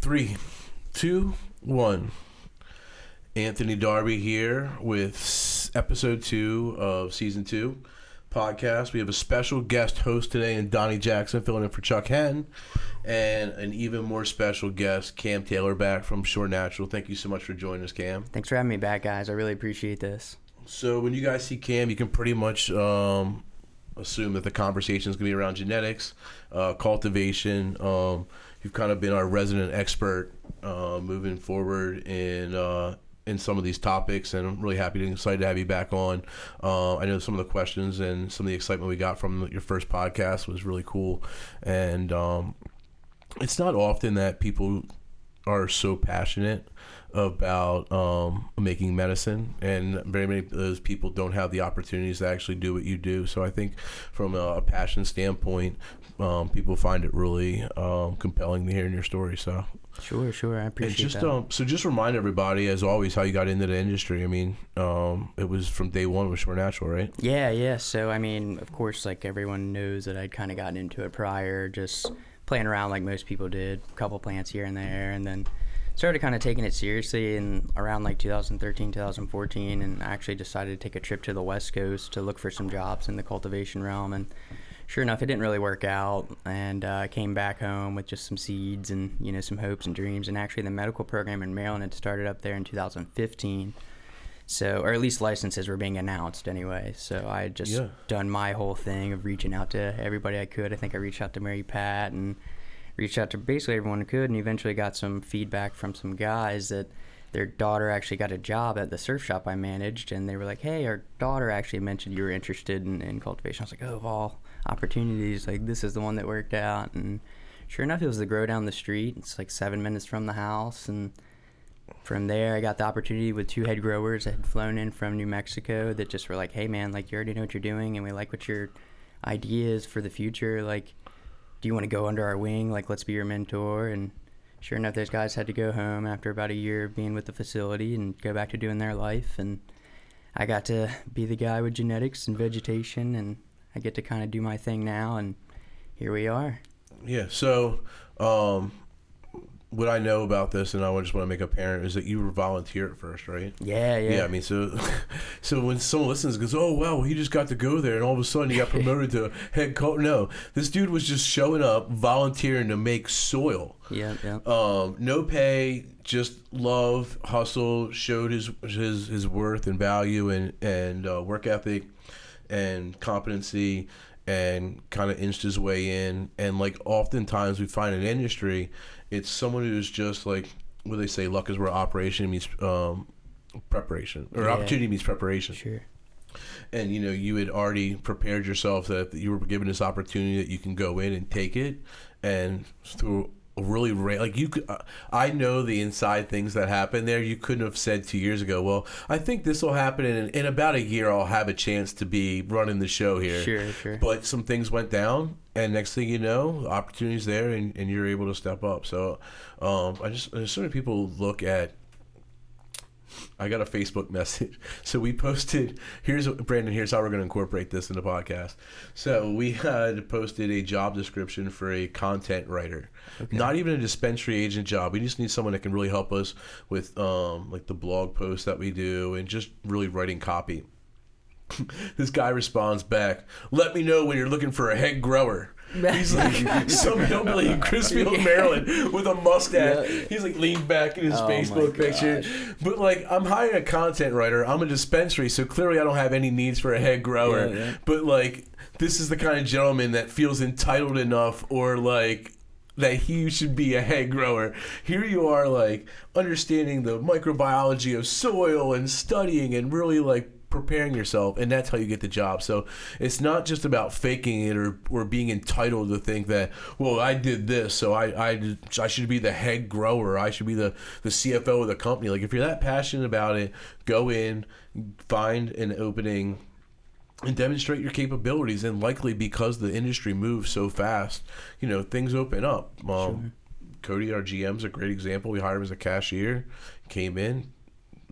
Three, two, one. Anthony Darby here with episode two of season two podcast. We have a special guest host today, and Donnie Jackson filling in for Chuck Hen, and an even more special guest, Cam Taylor, back from Shore Natural. Thank you so much for joining us, Cam. Thanks for having me back, guys. I really appreciate this. So when you guys see Cam, you can pretty much um, assume that the conversation is going to be around genetics, uh, cultivation. Um, you've kind of been our resident expert uh, moving forward in uh, in some of these topics, and I'm really happy and excited to have you back on. Uh, I know some of the questions and some of the excitement we got from your first podcast was really cool, and um, it's not often that people are so passionate about um, making medicine, and very many of those people don't have the opportunities to actually do what you do. So I think, from a passion standpoint, um, people find it really um, compelling to hear in your story. So Sure, sure. I and appreciate just that. um, so just remind everybody, as always, how you got into the industry. I mean, um, it was from day one with Shore Natural, right? yeah, yeah. So, I mean, of course, like everyone knows that I'd kind of gotten into it prior, just playing around like most people did, a couple plants here and there, and then started kind of taking it seriously in around like 2013, 2014, and I actually decided to take a trip to the West Coast to look for some jobs in the cultivation realm. And sure enough, it didn't really work out, and uh, I came back home with just some seeds and you know some hopes and dreams. And actually, the medical program in Maryland had started up there in 2015. So, or at least licenses were being announced anyway. So I had just Yeah. done my whole thing of reaching out to everybody I could. I think I reached out to Mary Pat and reached out to basically everyone I could, and eventually got some feedback from some guys that their daughter actually got a job at the surf shop I managed, and they were like, "Hey, our daughter actually mentioned you were interested in, in cultivation." I was like, "Oh, of all opportunities, like this is the one that worked out." And sure enough, it was the grow down the street. It's like seven minutes from the house, and from there, I got the opportunity with two head growers that had flown in from New Mexico that just were like, "Hey, man, like you already know what you're doing, and we like what your ideas for the future. Like, do you want to go under our wing? Like, let's be your mentor." And sure enough, those guys had to go home after about a year of being with the facility and go back to doing their life. And I got to be the guy with genetics and vegetation, and I get to kind of do my thing now. And here we are. Yeah. So, um, what I know about this, and I just want to make apparent, is that you were volunteer at first, right? Yeah, yeah. Yeah, I mean, so so when someone listens, and goes, "Oh wow, he just got to go there, and all of a sudden he got promoted to head coach." No, this dude was just showing up, volunteering to make soil. yeah, yeah. Um, no pay, just love, hustle, showed his his his worth and value and and uh, work ethic and competency and kind of inched his way in. And like oftentimes we find in industry, it's someone who's just like what they say, luck is where operation meets um, preparation or Yeah. opportunity meets preparation Sure. and you know you had already prepared yourself that you were given this opportunity that you can go in and take it and through really ra- like you could uh, i know the inside things that happen there. You couldn't have said two years ago well i think this will happen in, in about a year i'll have a chance to be running the show here. Sure, sure. but some things went down and next thing you know opportunities there and, and you're able to step up. So um, i just soon as people look at I got a Facebook message. So we posted. Here's Brandon. Here's how we're going to incorporate this in the podcast. So we had posted a job description for a content writer. Not even a dispensary agent job. We just need someone that can really help us with um, like the blog posts that we do and just really writing copy. this guy responds back. Let me know when you're looking for a head grower. He's like some hillbilly in Crisfield, Maryland, with a mustache. Yeah. He's like leaned back in his Oh Facebook picture. But like, I'm hiring a content writer. I'm a dispensary, so clearly I don't have any needs for a head grower. Yeah, yeah. But like, this is the kind of gentleman that feels entitled enough, or like that he should be a head grower. Here you are, like understanding the microbiology of soil and studying and really like preparing yourself and that's how you get the job. So it's not just about faking it or, or being entitled to think that well i did this so I, I i should be the head grower. I should be the the cfo of the company. Like if you're that passionate about it go in find an opening and demonstrate your capabilities. And likely because the industry moves so fast you know things open up. Um, cody our gm's a great example. We hired him as a cashier. Came in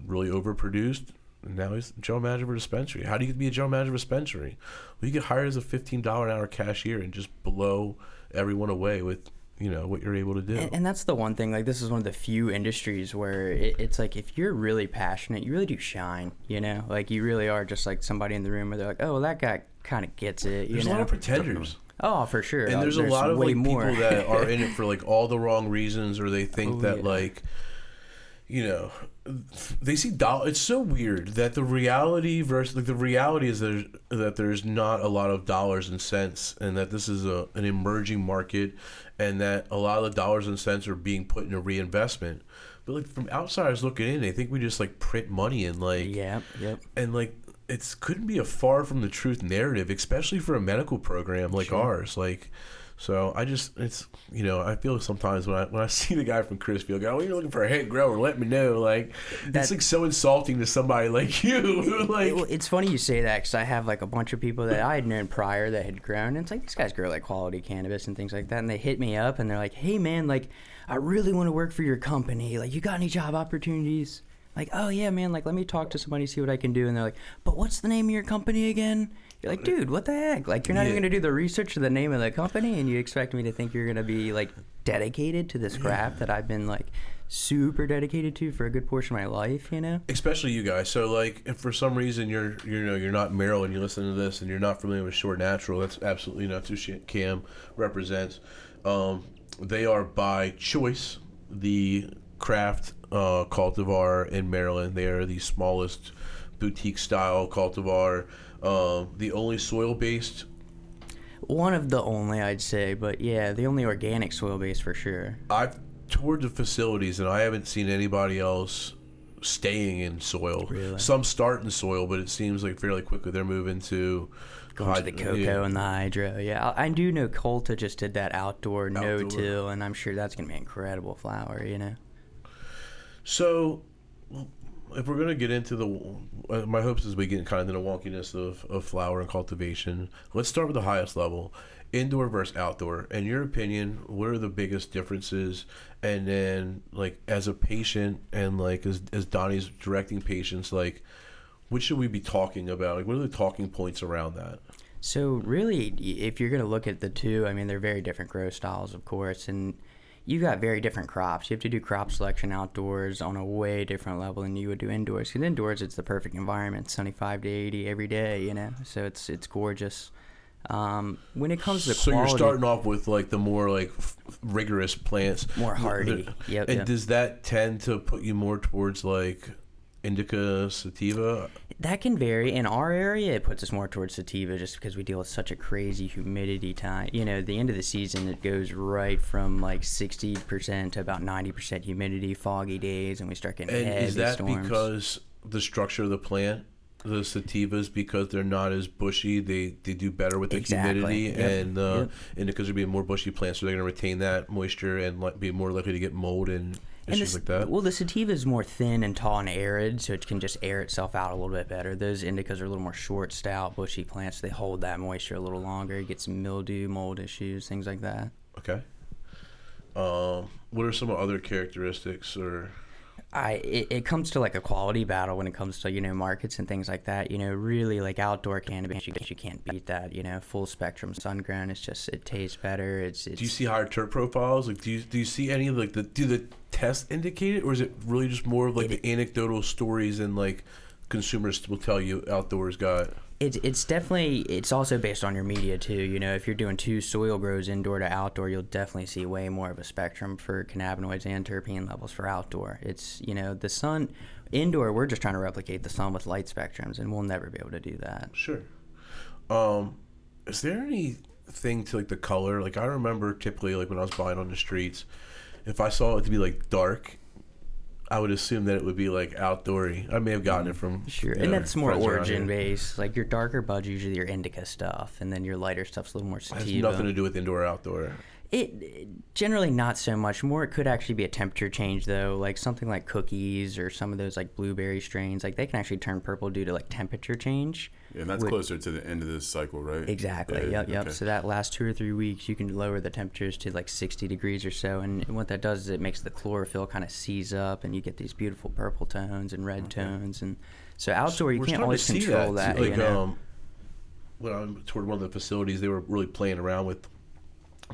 really overproduced and now he's general manager of a dispensary how do you be a general manager of a dispensary well you get hired as a $15 an hour cashier and just blow everyone away with you know what you're able to do. And, and that's the one thing. Like this is one of the few industries where it, it's like if you're really passionate, you really do shine. You know, like you really are just like somebody in the room where they're like, oh, well, that guy kind of gets it. You there's know? a lot of pretenders. Oh, for sure. And Uh, there's, a lot of way like more. people that are in it for like all the wrong reasons, or they think Oh, that yeah. like, you know, they see dollar. It's so weird that the reality versus like the reality is there's that there's not a lot of dollars and cents, and that this is a an emerging market, and that a lot of the dollars and cents are being put into reinvestment. But like from outsiders looking in, they think we just like print money and like yeah, yep. and like it's couldn't be a far from the truth narrative, especially for a medical program like ours. Like, so I just it's you know I feel sometimes when I when I see the guy from Crispy, like oh you're looking for a head grower, let me know. Like That- it's like so insulting to somebody like you. like It- it's funny you say that because I have like a bunch of people that I had known prior that had grown. And it's like these guys grow like quality cannabis and things like that, and they hit me up and they're like, "Hey man, like I really want to work for your company. Like you got any job opportunities?" Like, "Oh yeah, man. Like let me talk to somebody, see what I can do." And they're like, "But what's the name of your company again?" You're like, "Dude, what the heck? Like you're not even gonna do the research of the name of the company, and you expect me to think you're gonna be like dedicated to this craft that I've been like." super dedicated to for a good portion of my life, you know? especially you guys. So like, if for some reason you're you know you're not Merrill and you listen to this and you're not familiar with Shore Natural, that's absolutely not who Cam represents. Um, they are by choice the craft uh, cultivar in Maryland. They are the smallest boutique style cultivar. Um, the only soil based One of the only, I'd say, but yeah, the only organic soil base for sure. I've toured the facilities and I haven't seen anybody else staying in soil. Really? Some start in soil, but it seems like fairly quickly they're moving to Going to the cocoa yeah. and the hydro. Yeah, I I do know Culta just did that outdoor, Outdoor. no-till, and I'm sure that's going to be incredible flower, you know? So, if we're gonna get into the, uh, my hopes is we get kind of the wonkiness of, of flower and cultivation. Let's start with the highest level, indoor versus outdoor. In your opinion, what are the biggest differences? And then, like as a patient, and like as as Donnie's directing patients, like what should we be talking about? Like what are the talking points around that? So really, if you're going to look at the two, I mean, they're very different grow styles, of course, and you got very different crops. You have to do crop selection outdoors on a way different level than you would do indoors. Because indoors, it's the perfect environment, 75 to 80 every day, you know. So it's it's gorgeous. Um, when it comes to So quality, you're starting off with like the more like f- rigorous plants, More hardy. Yep, and yep. does that tend to put you more towards like indica, sativa? That can vary. In our area, it puts us more towards sativa just because we deal with such a crazy humidity time. You know, the end of the season, it goes right from like 60% to about 90% humidity, foggy days, and we start getting And heavy is that storms. because the structure of the plant, the sativas, because they're not as bushy, they, they do better with the Exactly. humidity, Yep. and uh, Yep. indicas are being more bushy plants, so they're going to retain that moisture and like, be more likely to get mold And issues the, like that. Well, the sativa is more thin and tall and arid, so it can just air itself out a little bit better. Those indicas are a little more short, stout, bushy plants. They hold that moisture a little longer. You get some mildew, mold issues, things like that. Okay. Um, what are some other characteristics or I it, it comes to like a quality battle when it comes to you know markets and things like that. You know, really like outdoor cannabis, you, you can't beat that. You know, full spectrum sun grown. It's just it tastes better. It's it's do you see higher terp profiles? Like, do you do you see any of like the do the tests indicate it, or is it really just more of like It- the anecdotal stories and like consumers will tell you outdoors got? It's it's definitely it's also based on your media too. You know, if you're doing two soil grows indoor to outdoor, you'll definitely see way more of a spectrum for cannabinoids and terpene levels for outdoor. It's you know the sun indoor. We're just trying to replicate the sun with light spectrums, and we'll never be able to do that. Sure. Um, is there anything to like the color? Like I remember typically like when I was buying on the streets, if I saw it to be like dark, I would assume that it would be like outdoory. I may have gotten it from Sure, and that's more origin based. Like your darker buds, usually your indica stuff, and then your lighter stuff's a little more It has sativa. nothing to do with indoor or outdoor. It- generally not so much. More, it could actually be a temperature change though. Like something like cookies or some of those like blueberry strains, like they can actually turn purple due to like temperature change. And that's Would- closer to the end of this cycle, right? Exactly. Yeah, yep. Yep. okay. So that last two or three weeks, you can lower the temperatures to like 60 degrees or so, and what that does is it makes the chlorophyll kind of seize up, and you get these beautiful purple tones and red tones, and so outdoor you We're can't always to see control that. you Like know? um, when I'm toward one of the facilities, they were really playing around with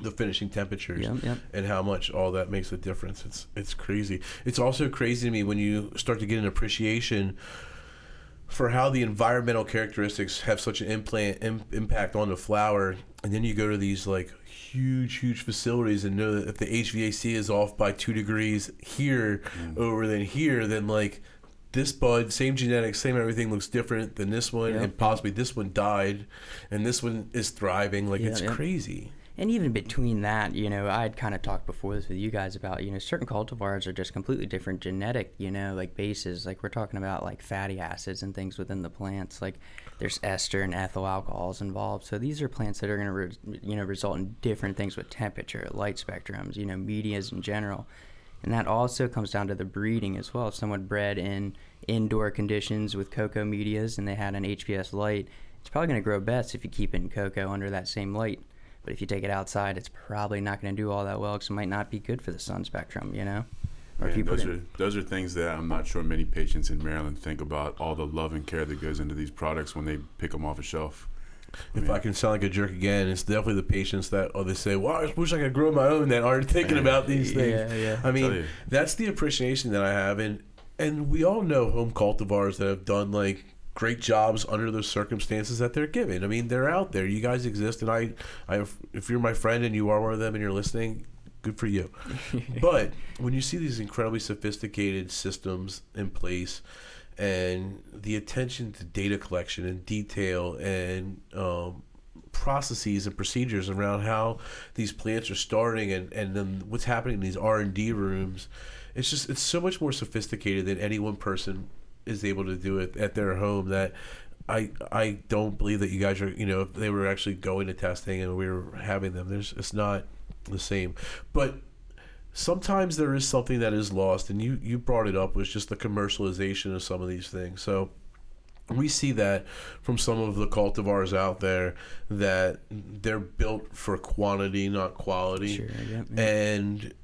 the finishing temperatures Yep, yep. and how much all that makes a difference. It's it's crazy. It's also crazy to me when you start to get an appreciation for how the environmental characteristics have such an implant Im, impact on the flower, and then you go to these like huge, huge facilities and know that if the HVAC is off by two degrees here mm. over than here, then like this bud, same genetics, same everything looks different than this one, Yep. and possibly this one died, and this one is thriving. Like Yeah, it's yeah. crazy. And even between that, you know, I'd kind of talked before this with you guys about, you know, certain cultivars are just completely different genetic, you know, like bases. Like we're talking about like fatty acids and things within the plants. Like there's ester and ethyl alcohols involved. So these are plants that are going to, re- you know, result in different things with temperature, light spectrums, you know, medias in general. And that also comes down to the breeding as well. If someone bred in indoor conditions with cocoa medias and they had an HPS light, it's probably going to grow best if you keep it in cocoa under that same light. But if you take it outside, it's probably not going to do all that well because it might not be good for the sun spectrum, you know? Or if you those it, are those are things that I'm not sure many patients in Maryland think about. All the love and care that goes into these products when they pick them off a shelf. If I can sound like a jerk again, it's definitely the patients that oh they say, "Well, I wish I could grow my own." That aren't thinking about these things. Yeah, yeah. I mean, that's the appreciation that I have, and and we all know home cultivars that have done like great jobs under the circumstances that they're given. I mean, they're out there. You guys exist, and I, I, if you're my friend and you are one of them and you're listening, good for you. but when you see these incredibly sophisticated systems in place and the attention to data collection and detail and um, processes and procedures around how these plants are starting and, and then what's happening in these r&d rooms it's just it's so much more sophisticated than any one person is able to do it at their home that I I don't believe that you guys are you know if they were actually going to testing and we were having them there's it's not the same. But sometimes there is something that is lost and you you brought it up was just the commercialization of some of these things. So we see that from some of the cultivars out there that they're built for quantity not quality. Sure, yep, yep. and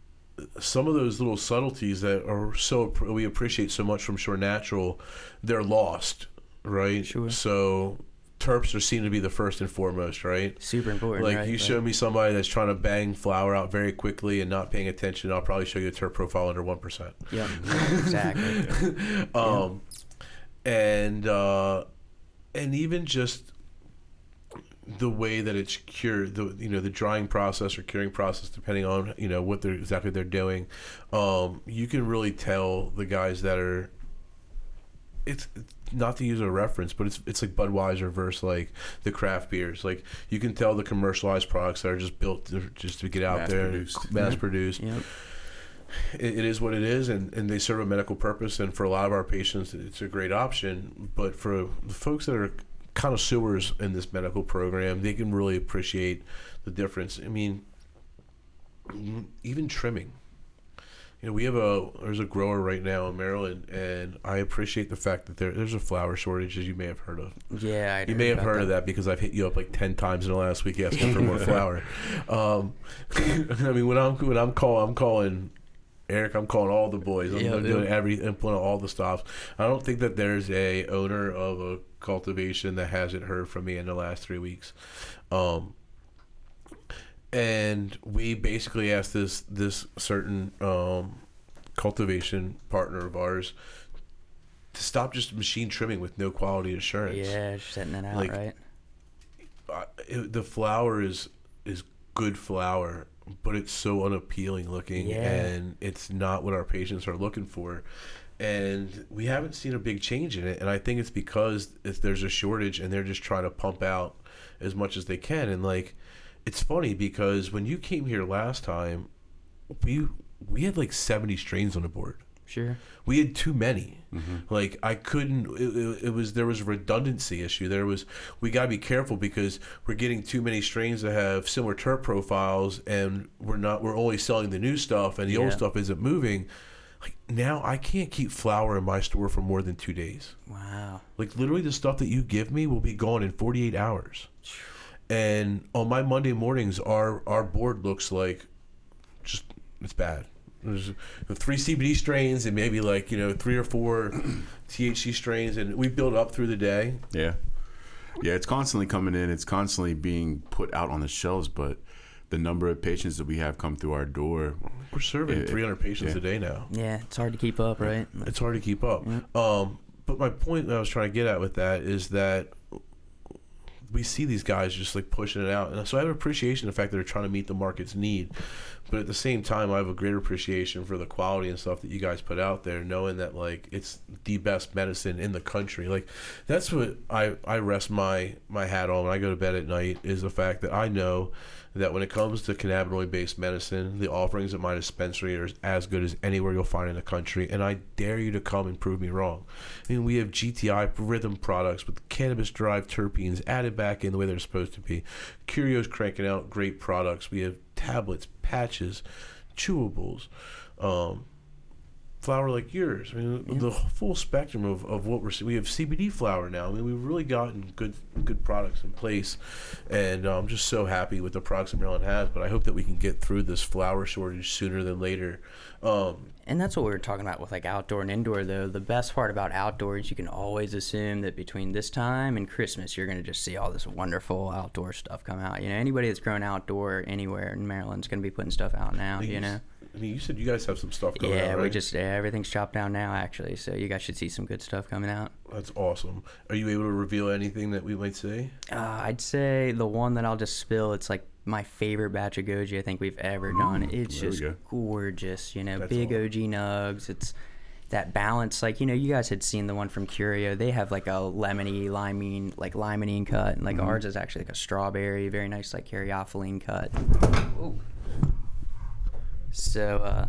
some of those little subtleties that are so we appreciate so much from Shore Natural, they're lost, right? Sure. So terps are seen to be the first and foremost, right? super important. Like right? you Right. show me somebody that's trying to bang flower out very quickly and not paying attention, I'll probably show you a terp profile under one percent. Yeah, exactly. Um, and uh, and even just the way that it's cured, the you know the drying process or curing process, depending on you know what they're exactly they're doing, um, you can really tell the guys that are. It's, it's not to use a reference, but it's it's like Budweiser versus like the craft beers. Like you can tell the commercialized products that are just built to, just to get out Mass there, produced. mass produced Yep. it, it is what it is, and, and they serve a medical purpose. And for a lot of our patients, it's a great option. But for the folks that are connoisseurs in this medical program, they can really appreciate the difference. I mean, even trimming. You know, we have a there's a grower right now in Maryland, and I appreciate the fact that there there's a flower shortage, as you may have heard of. Yeah, I know. You may have heard of that because I've hit you up like ten times in the last week asking for more flour. Um, I mean, when I'm when I'm calling, I'm calling Eric. I'm calling all the boys. I'm Yeah, doing every implement all the stops. I don't think that there's a owner of a cultivation that hasn't heard from me in the last three weeks. Um, and we basically asked this this certain um, cultivation partner of ours to stop just machine trimming with no quality assurance Yeah, just setting it out, Like, right? uh, it, the flower is is good flower, but it's so unappealing looking, Yeah. and it's not what our patients are looking for. And we haven't seen a big change in it, and I think it's because if there's a shortage, and they're just trying to pump out as much as they can. And like, it's funny because when you came here last time, we we had like 70 strains on the board Sure. we had too many. Mm-hmm. Like i couldn't it, it, was there was a redundancy issue. There was we got to be careful because we're getting too many strains that have similar terp profiles and we're not we're only selling the new stuff and the old stuff isn't moving. Like now i can't keep flour in my store for more than two days. Wow. like literally the stuff that you give me will be gone in 48 hours. And on my monday mornings our our board looks like just it's bad there's three cbd strains and maybe like you know three or four thc strains and we build up through the day Yeah. Yeah, it's constantly coming in. It's constantly being put out on the shelves, but the number of patients that we have come through our door. We're serving Yeah, 300 patients yeah. a day now. Yeah, it's hard to keep up, right? It's hard to keep up. Um, but my point that I was trying to get at with that is that we see these guys just like pushing it out, and so I have appreciation of the fact that they're trying to meet the market's need. But at the same time, I have a greater appreciation for the quality and stuff that you guys put out there, knowing that like it's the best medicine in the country. Like that's what I I rest my my hat on when I go to bed at night is the fact that I know that when it comes to cannabinoid based medicine, the offerings at my dispensary are as good as anywhere you'll find in the country. And I dare you to come and prove me wrong. I mean, we have GTI Rythm products with cannabis derived terpenes added back in the way they're supposed to be. Curio's cranking out great products. We have tablets, patches, chewables. Um, flower like yours. I mean, the full spectrum of, of what we're we have CBD flower now. I mean, we've really gotten good good products in place, and I'm just so happy with the products that Maryland has. But I hope that we can get through this flower shortage sooner than later. Um, And that's what we were talking about with like outdoor and indoor though. The best part about outdoor is you can always assume that between this time and Christmas you're gonna just see all this wonderful outdoor stuff come out. You know, anybody that's grown outdoor anywhere in Maryland's gonna be putting stuff out now, you know. I mean, you said you guys have some stuff going Yeah, out, right? we just yeah, everything's chopped down now actually, so you guys should see some good stuff coming out. That's awesome. Are you able to reveal anything that we might see? Uh, I'd say the one that I'll just spill. It's like my favorite batch of goji I think we've ever done. It's just go. gorgeous. You know, That's big all. OG nugs. It's that balance. Like you know, you guys had seen the one from Curio. They have like a lemony, limene, like limonene cut, and like Mm-hmm. ours is actually like a strawberry, very nice like caryophyllene cut. Ooh. So uh,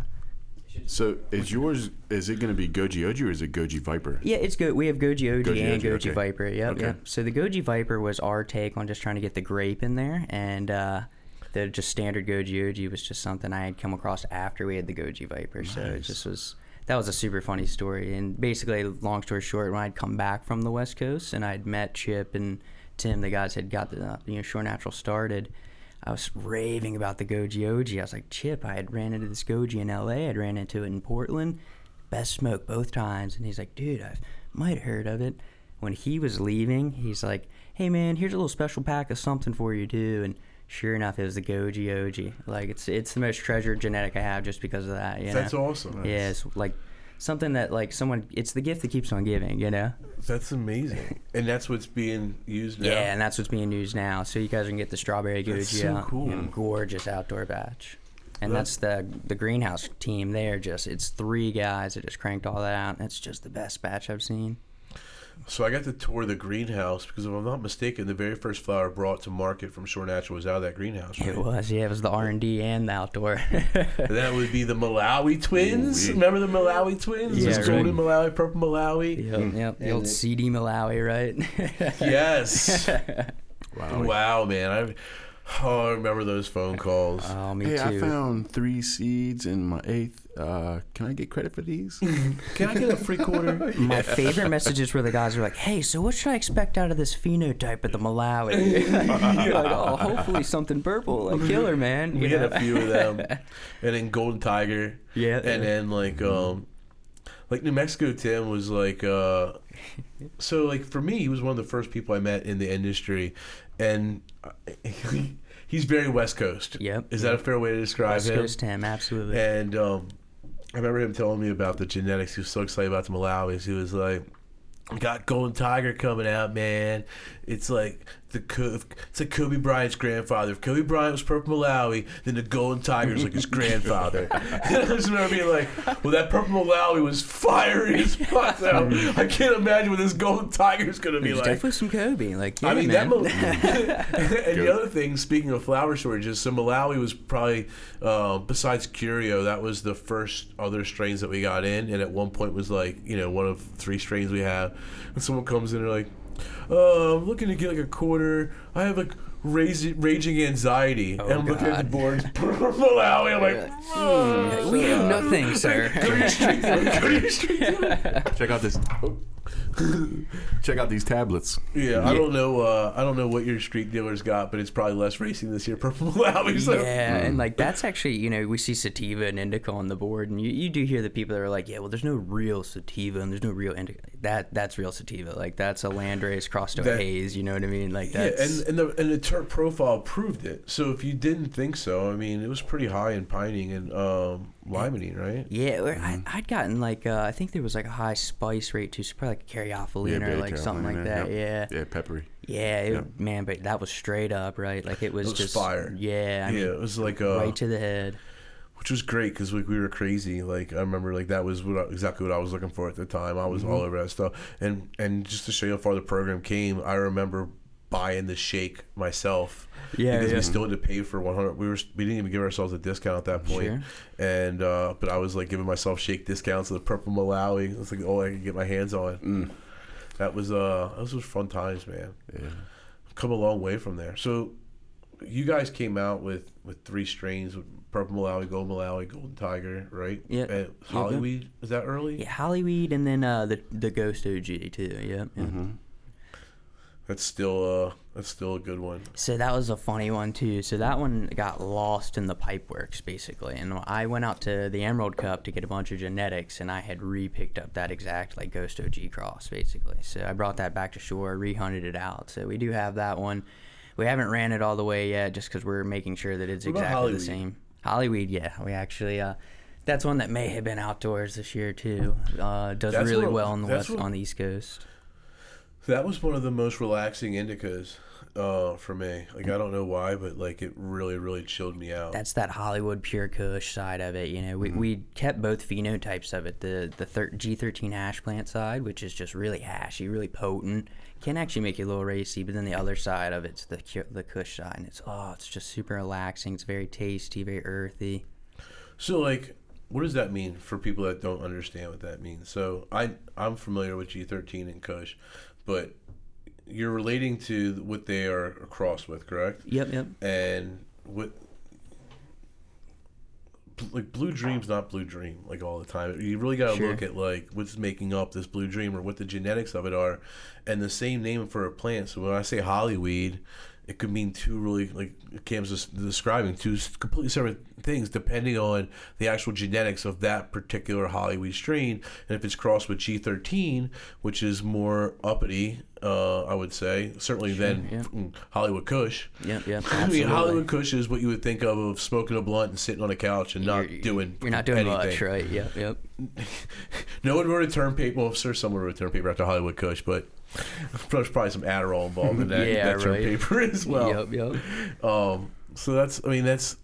So is yours? Is it going to be Goji OG or is it Goji Viper? Yeah, it's good. We have Goji OG, Goji and OG, Goji okay. Viper. Yep, Okay. yep. So the Goji Viper was our take on just trying to get the grape in there, and uh, the just standard Goji OG was just something I had come across after we had the Goji Viper. So it just was that was a super funny story. And basically, long story short, when I'd come back from the West Coast and I'd met Chip and Tim, the guys had got the uh, you know Shore Natural started. I was raving about the Goji OG. I was like, Chip, I had ran into this Goji in LA. I'd ran into it in Portland. Best smoke both times. And he's like, dude, I might have heard of it. When he was leaving, he's like, hey, man, here's a little special pack of something for you, too. And sure enough, it was the Goji OG. Like, it's it's the most treasured genetic I have just because of that. You That's know? awesome. Yeah, it's like something that, like, someone, it's the gift that keeps on giving, you know? That's amazing. and that's what's being used now. Yeah, and that's what's being used now. So you guys can get the strawberry goji That's so cool. you know, gorgeous outdoor batch. And That- that's the the greenhouse team. They're just it's three guys that just cranked all that out. And it's just the best batch I've seen. So I got to tour the greenhouse because if I'm not mistaken, the very first flower brought to market from Shore Natural was out of that greenhouse. Right? It was yeah, it was the R and D and the outdoor. And that would be the Malawi twins. Ooh-wee. Remember the Malawi twins? Yeah, Those right. golden Malawi, purple Malawi. yep, hmm. yep. The And old CD Malawi, right? Yes. Wow. wow, man. I, oh, I remember those phone calls. oh, me Hey, I found three seeds in my eighth. Uh, can I get credit for these? Can I get a free quarter? My favorite messages were the guys who were like, "Hey, so what should I expect out of this phenotype at the Malawi?" You're like, "Oh, hopefully something purple, like killer, man." You we had a few of them, and then Golden Tiger. Yeah, and then like um, like New Mexico Tim was like uh, so like for me he was one of the first people I met in the industry, and he's very West Coast. Yep. Is that a fair way to describe West him? Coast him, absolutely. And um, I remember him telling me about the genetics. He was so excited about the Malawis. He was like, "Got Golden Tiger coming out, man. It's like the Co- it's like Kobe Bryant's grandfather. If Kobe Bryant was Purple Malawi, then the Golden Tiger is like his grandfather." and I just remember being like, "Well, that Purple Malawi was fiery as fuck. Though. I can't imagine what this Golden Tiger is gonna be There's like." definitely some Kobe. Like, yeah, I mean, man. that. Mal- and the other thing, speaking of flower shortages, so Malawi was probably, uh, besides Curio, that was the first other strains that we got in, and at one point was like, you know, one of three strains we have. And someone comes in and they're like, uh, I'm looking to get like a quarter. I have like raging, raging anxiety, and I'm looking at the God. boards. Malawi. I'm like, we have nothing, sir. go to your street. Go to your street. Check out this. Check out these tablets. Yeah, I don't know. Uh, I don't know what your street dealers got, but it's probably less racing this year. Purple Malawi. So. Yeah, and like that's actually you know we see sativa and indica on the board, and you, you do hear the people that are like, yeah, well, there's no real sativa and there's no real indica. That that's real sativa. Like that's a landrace crossed to a haze. You know what I mean? Like Yeah, and and the and the terp profile proved it. So if you didn't think so, I mean, it was pretty high in pinene and um, limonene, right? Yeah, or I, I'd gotten like uh, I think there was like a high spice rate too, so probably like caryophyllene or like something like that. yep. Yeah, Yeah, peppery. yeah, it, Yep. man, but that was straight up right. Like it was, It was just fire. Yeah, I yeah, mean, it was like uh, right to the head. Which was great because like we were crazy. Like I remember, like that was what I, exactly what I was looking for at the time. I was all over that stuff, and and just to show you how far the program came, I remember buying the shake myself. Yeah, because yeah. we still had to pay for 100. We were we didn't even give ourselves a discount at that point. Sure. and uh, but I was like giving myself shake discounts of the purple Malawi. It's like all I could get my hands on. Mm. That was uh those was fun times, man. Yeah. Come a long way from there. So you guys came out with with three strains with purple Malawi, gold Malawi, golden tiger, right? Yeah. And Yep, Hollyweed is that early? Yeah, Hollyweed and then uh, the the Ghost OG too. Yeah. yeah. Mm-hmm. That's still uh that's still a good one. So that was a funny one too. So that one got lost in the pipe works basically, and I went out to the Emerald Cup to get a bunch of genetics, and I had re-picked up that exact like Ghost OG cross basically. So I brought that back to shore, re-hunted it out. So we do have that one. We haven't ran it all the way yet, just because we're making sure that it's exactly the same. Hollyweed, yeah, we actually. Uh, that's one that may have been outdoors this year too. Uh, does That's really what- well on the west what- on the East Coast. That was one of the most relaxing indicas uh for me. Like I don't know why, but like it really really chilled me out. that's that Hollywood pure Kush side of it. You know, we, we kept both phenotypes of it. The the G13 hash plant side, which is just really hashy, really potent, can actually make you a little racy. But then the other side of it's the the Kush side, and it's oh, it's just super relaxing. It's very tasty, very earthy. So like what does that mean for people that don't understand what that means? So I I'm familiar with G13 and Kush, but you're relating to what they are crossed with, correct? Yep, yep. And what like Blue Dream's not Blue Dream like all the time. You really got to Sure. look at like what's making up this Blue Dream or what the genetics of it are, and the same name for a plant. So when I say Hollyweed, it could mean two really like Cam's describing two completely separate things depending on the actual genetics of that particular Hollywood strain. And if it's crossed with G13, which is more uppity, uh, I would say certainly than yeah. Hollywood Kush. Yeah, yep. I mean, absolutely. Hollywood Kush is what you would think of of smoking a blunt and sitting on a couch and not You're- doing. You're not doing anything. much, right? Yep, yep. No one wrote a term paper. Well, sure, someone wrote a term paper after Hollywood Kush, but there's probably some Adderall involved in that, Yeah, that right. paper as well. Yep, yep. Um, so that's, I mean, that's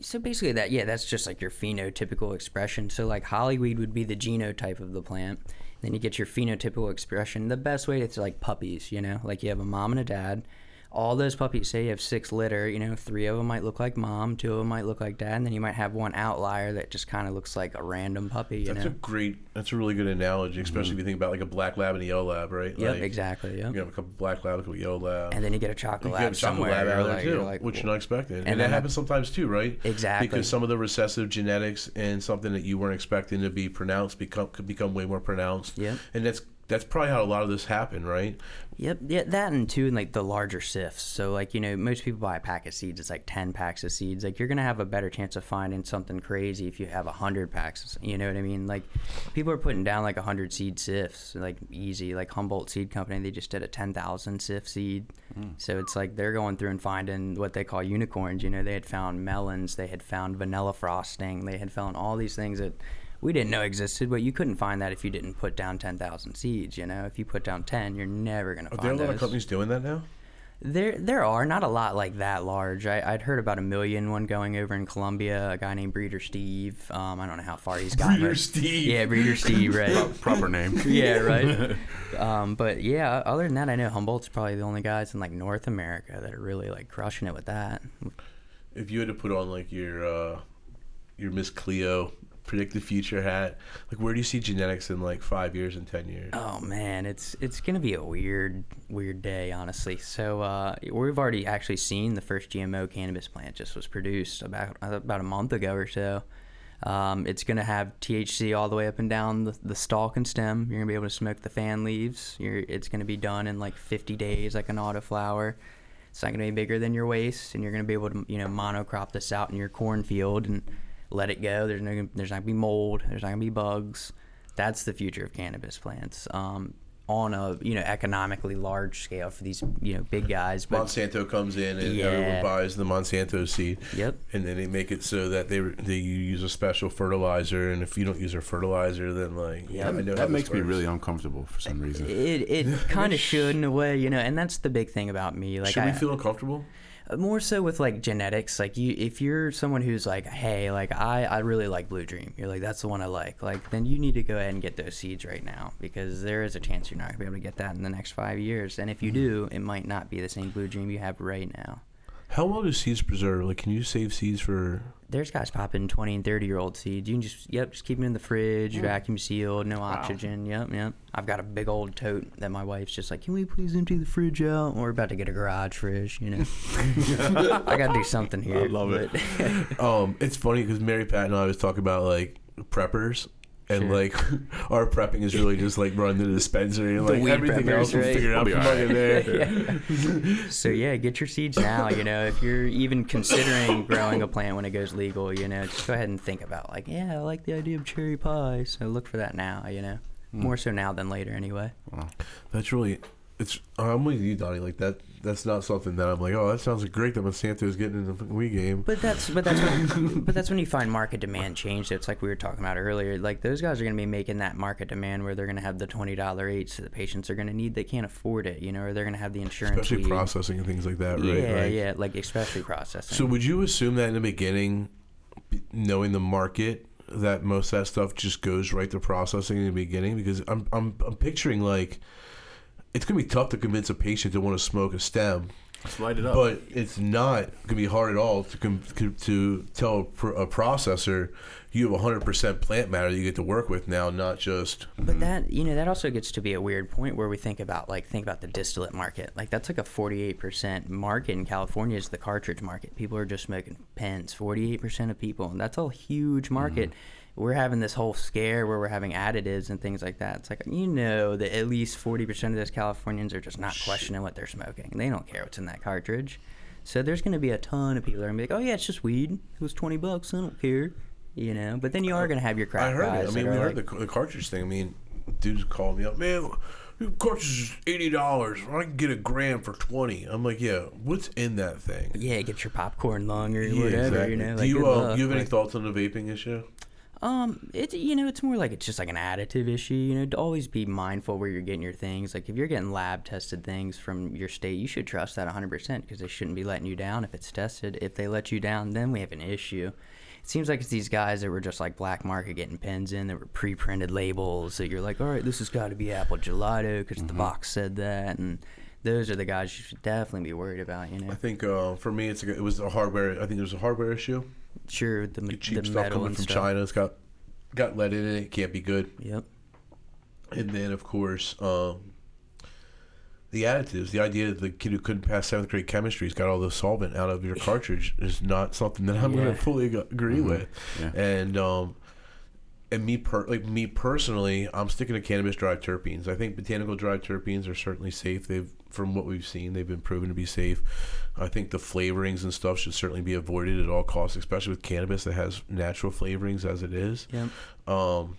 So basically, that yeah, that's just like your phenotypical expression. So like Hollyweed would be the genotype of the plant. Then you get your phenotypical expression. The best way is like puppies. You know, like you have a mom and a dad. All those puppies, say you have six litter. You know, three of them might look like mom, two of them might look like dad, and then you might have one outlier that just kind of looks like a random puppy. You that's know. a great, that's a really good analogy, especially if you mm-hmm. think about like a black lab and a yellow lab, right? yep, like, exactly. Yep. You have a couple black lab, a couple yellow lab. And then you get a chocolate You lab get a chocolate somewhere. lab out there like- too, like, which you're not expecting, and, And that happens sometimes too, right? Exactly. Because some of the recessive genetics and something that you weren't expecting to be pronounced become could become way more pronounced. Yep. And that's that's probably how a lot of this happened, right? Yep, yeah, that and two, and like the larger sifts. So like you know, most people buy a pack of seeds. It's like ten packs of seeds. Like you're gonna have a better chance of finding something crazy if you have a hundred packs. You know what I mean? Like people are putting down like a hundred seed sifts, like easy. Like Humboldt Seed Company, they just did a ten thousand sift seed. Mm. So it's like they're going through and finding what they call unicorns. You know, they had found melons, they had found vanilla frosting, they had found all these things that we didn't know existed, but you couldn't find that if you didn't put down 10,000 seeds, you know? If you put down 10, you're never going to Are there a find lot of companies doing that now? There there are not a lot like that large. I, I'd heard about a million one going over in Colombia, a guy named Breeder Steve. Um, I don't know how far he's gotten. Breeder but- Steve. Yeah, Breeder Steve, right? Proper name. yeah, right. Um, but yeah, other than that, I know Humboldt's probably the only guys in like North America that are really like crushing it with that. If you had to put on like your uh, your Miss Cleo predict the future hat, like where do you see genetics in like five years and ten years? Oh man, it's it's gonna be a weird weird day, honestly. So uh, we've already actually seen the first GMO cannabis plant just was produced about about a month ago or so. Um, it's to have THC all the way up and down the, the stalk and stem. You're to be able to smoke the fan leaves. You're, it's to be done in like 50 days, like an autoflower. It's not to be bigger than your waist, and you're to be able to, you know, monocrop this out in your cornfield and let it go. There's no, there's not going to be mold. There's not going to be bugs. That's the future of cannabis plants. Um, on a you know economically large scale for these you know big guys. But Monsanto comes in and Yeah. everyone buys the Monsanto seed. Yep. And then they make it so that they they use a special fertilizer, and if you don't use their fertilizer, then like yeah, I know how that makes me works. really uncomfortable for some reason. it it kind of should in a way, you know, and that's the big thing about me. Like Should I, we feel uncomfortable? More so with like genetics like you if you're someone who's like hey like i i really like blue dream you're like that's the one i like like then you need to go ahead and get those seeds right now because there is a chance you're not going to be able to get that in the next five years and if you mm-hmm. do it might not be the same blue dream you have right now How well do seeds preserve? Like, can you save seeds for? there's guys popping 20 and 30 year old seeds you can just yep just keep them in the fridge vacuum sealed no oxygen yep yep i've got a big old tote that my wife's just like can we please empty the fridge out we're about to get a garage fridge you know i gotta do something here I love it. Um, it's funny because Mary Pat and I was talking about like preppers. And Sure. like our prepping is really just like run to the dispensary and The like everything preppers, else we'll right? figure it out We'll from be fucking there. So yeah, get your seeds now. You know, if you're even considering growing a plant when it goes legal, you know, just go ahead and think about like, yeah, I like the idea of cherry pie. So look for that now. You know, hmm. more so now than later, anyway. That's really it's. I'm with you, Donnie. Like that. That's not something that I'm like. Oh, that sounds great that Monsanto's getting in the Wii game. But that's but that's when, but that's when you find market demand change. It's like we were talking about earlier. Like those guys are going to be making that market demand where they're going to have the twenty dollar eights that the patients are going to need. They can't afford it, you know, or they're going to have the insurance. Especially weed. processing and things like that, right? Yeah, Like- yeah, like especially processing. So would you assume that in the beginning, knowing the market, that most of that stuff just goes right to processing in the beginning? Because I'm I'm I'm picturing like it's gonna be tough to convince a patient to want to smoke a stem, Slide it up. but it's not gonna be hard at all to com- to tell a, pr- a processor you have 100% plant matter that you get to work with now, not just But mm-hmm. that you know that also gets to be a weird point where we think about like think about the distillate market. Like that's like a forty eight percent market in California is the cartridge market. People are just smoking pens. Forty eight percent of people, and that's a huge market. Mm-hmm. We're having this whole scare where we're having additives and things like that. It's like you know that at least forty percent of those Californians are just not questioning what they're smoking. They don't care what's in that cartridge. So there's going to be a ton of people that are going to be like, "Oh yeah, it's just weed. It was twenty bucks. I don't care." You know. But then you are going to have your crack I heard guys it. I mean, we heard like- the, the cartridge thing. I mean, dudes called me up, man. your Cartridge is eighty dollars. I can get a gram for twenty. I'm like, yeah. What's in that thing? Yeah, get your popcorn longer, Yeah, whatever, exactly. you know. Do you uh, you have any like- thoughts on the vaping issue? Um, it you know it's more like it's just like an additive issue. You know, to always be mindful where you're getting your things. Like if you're getting lab tested things from your state, you should trust that 100 percent because they shouldn't be letting you down if it's tested. If they let you down, then we have an issue. It seems like it's these guys that were just like black market getting pens in that were pre-printed labels that you're like, all right, this has got to be apple gelato because the box said that, and those are the guys you should definitely be worried about. You know, I think uh, for me, it's a, it was a hardware. I think there's a hardware issue. Sure the, The cheap the stuff metal coming from stuff. China. It's got got lead in it. It can't be good. Yep. And then of course, um, the additives. The idea that the kid who couldn't pass seventh grade chemistry's got all the solvent out of your cartridge is not something that I'm going to fully ag- agree with. Yeah. And um, and me per like me personally, I'm sticking to cannabis derived terpenes. I think botanical derived terpenes are certainly safe. They've from what we've seen, they've been proven to be safe. I think the flavorings and stuff should certainly be avoided at all costs, especially with cannabis that has natural flavorings as it is. Yep. Um,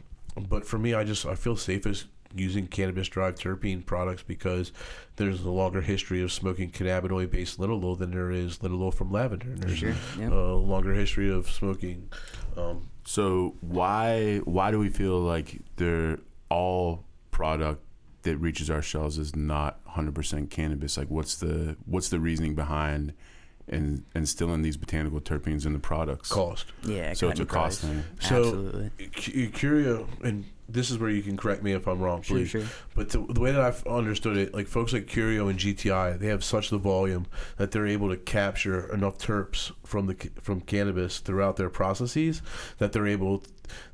but for me, I just I feel safest using cannabis derived terpene products because there's a longer history of smoking cannabinoid based linalool than there is linalool from lavender. And there's Sure, yeah. a longer history of smoking. Um, So why why do we feel like they're all product that reaches our shelves is not 100% cannabis? Like what's the what's the reasoning behind and instilling these botanical terpenes in the products? cost. Yeah. So it's a cutting cost thing. So Absolutely. cu- Curio, and this is where you can correct me if I'm wrong, please. sure. But the, the way that I've understood it, like folks like Curio and GTI, they have such the volume that they're able to capture enough terps from the from cannabis throughout their processes that they're able.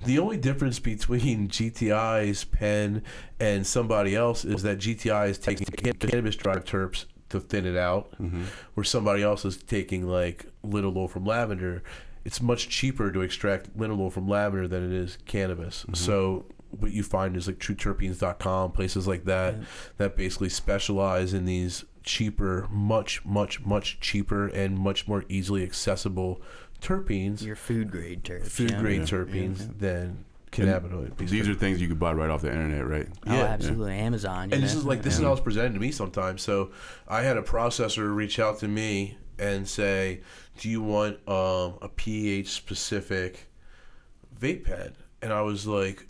The only difference between GTI's pen and somebody else is that GTI is taking cannabis derived terps to thin it out, mm-hmm. where somebody else is taking like linalool from lavender. it's much cheaper to extract linalool from lavender than it is cannabis. Mm-hmm. So what you find is like trueterpenes.com, places like that, that basically specialize in these cheaper, much, much, much cheaper and much more easily accessible terpenes, Your food grade terpenes. food yeah. grade Yeah. terpenes than cannabinoid. These are things you could buy right off the internet, right? Oh, Yeah. absolutely. Amazon. you and this is like this is how it's presented to me sometimes. So I had a processor reach out to me and say, "Do you want um, a pH specific vape pen?" And I was like,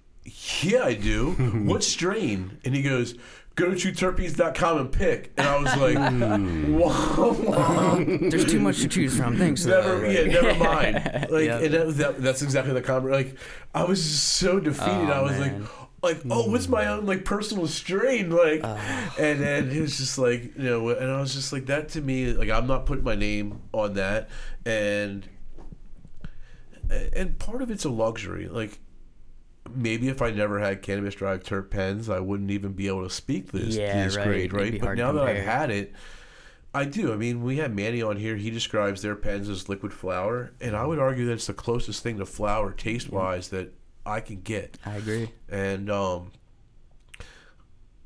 "Yeah, I do. what strain?" And he goes. Go to trueterpenes.com and pick. And I was like, whoa. There's too much to choose from. Thanks. Never, though. yeah, never mind. Like, Yep. and that, that, that's exactly the comment. Like, I was just so defeated. Oh, I was man. like, like, oh, what's my own like personal strain? Like, and then it was just like, you know, and I was just like, that to me, like, I'm not putting my name on that, and and part of it's a luxury. Like, maybe if I never had cannabis derived terp pens, I wouldn't even be able to speak this Yeah, this right. grade, right? But now that I've had it. I do. I mean, we had Manny on here. He describes their pens as liquid flower, and I would argue that it's the closest thing to flower taste wise that I can get. I agree. And um,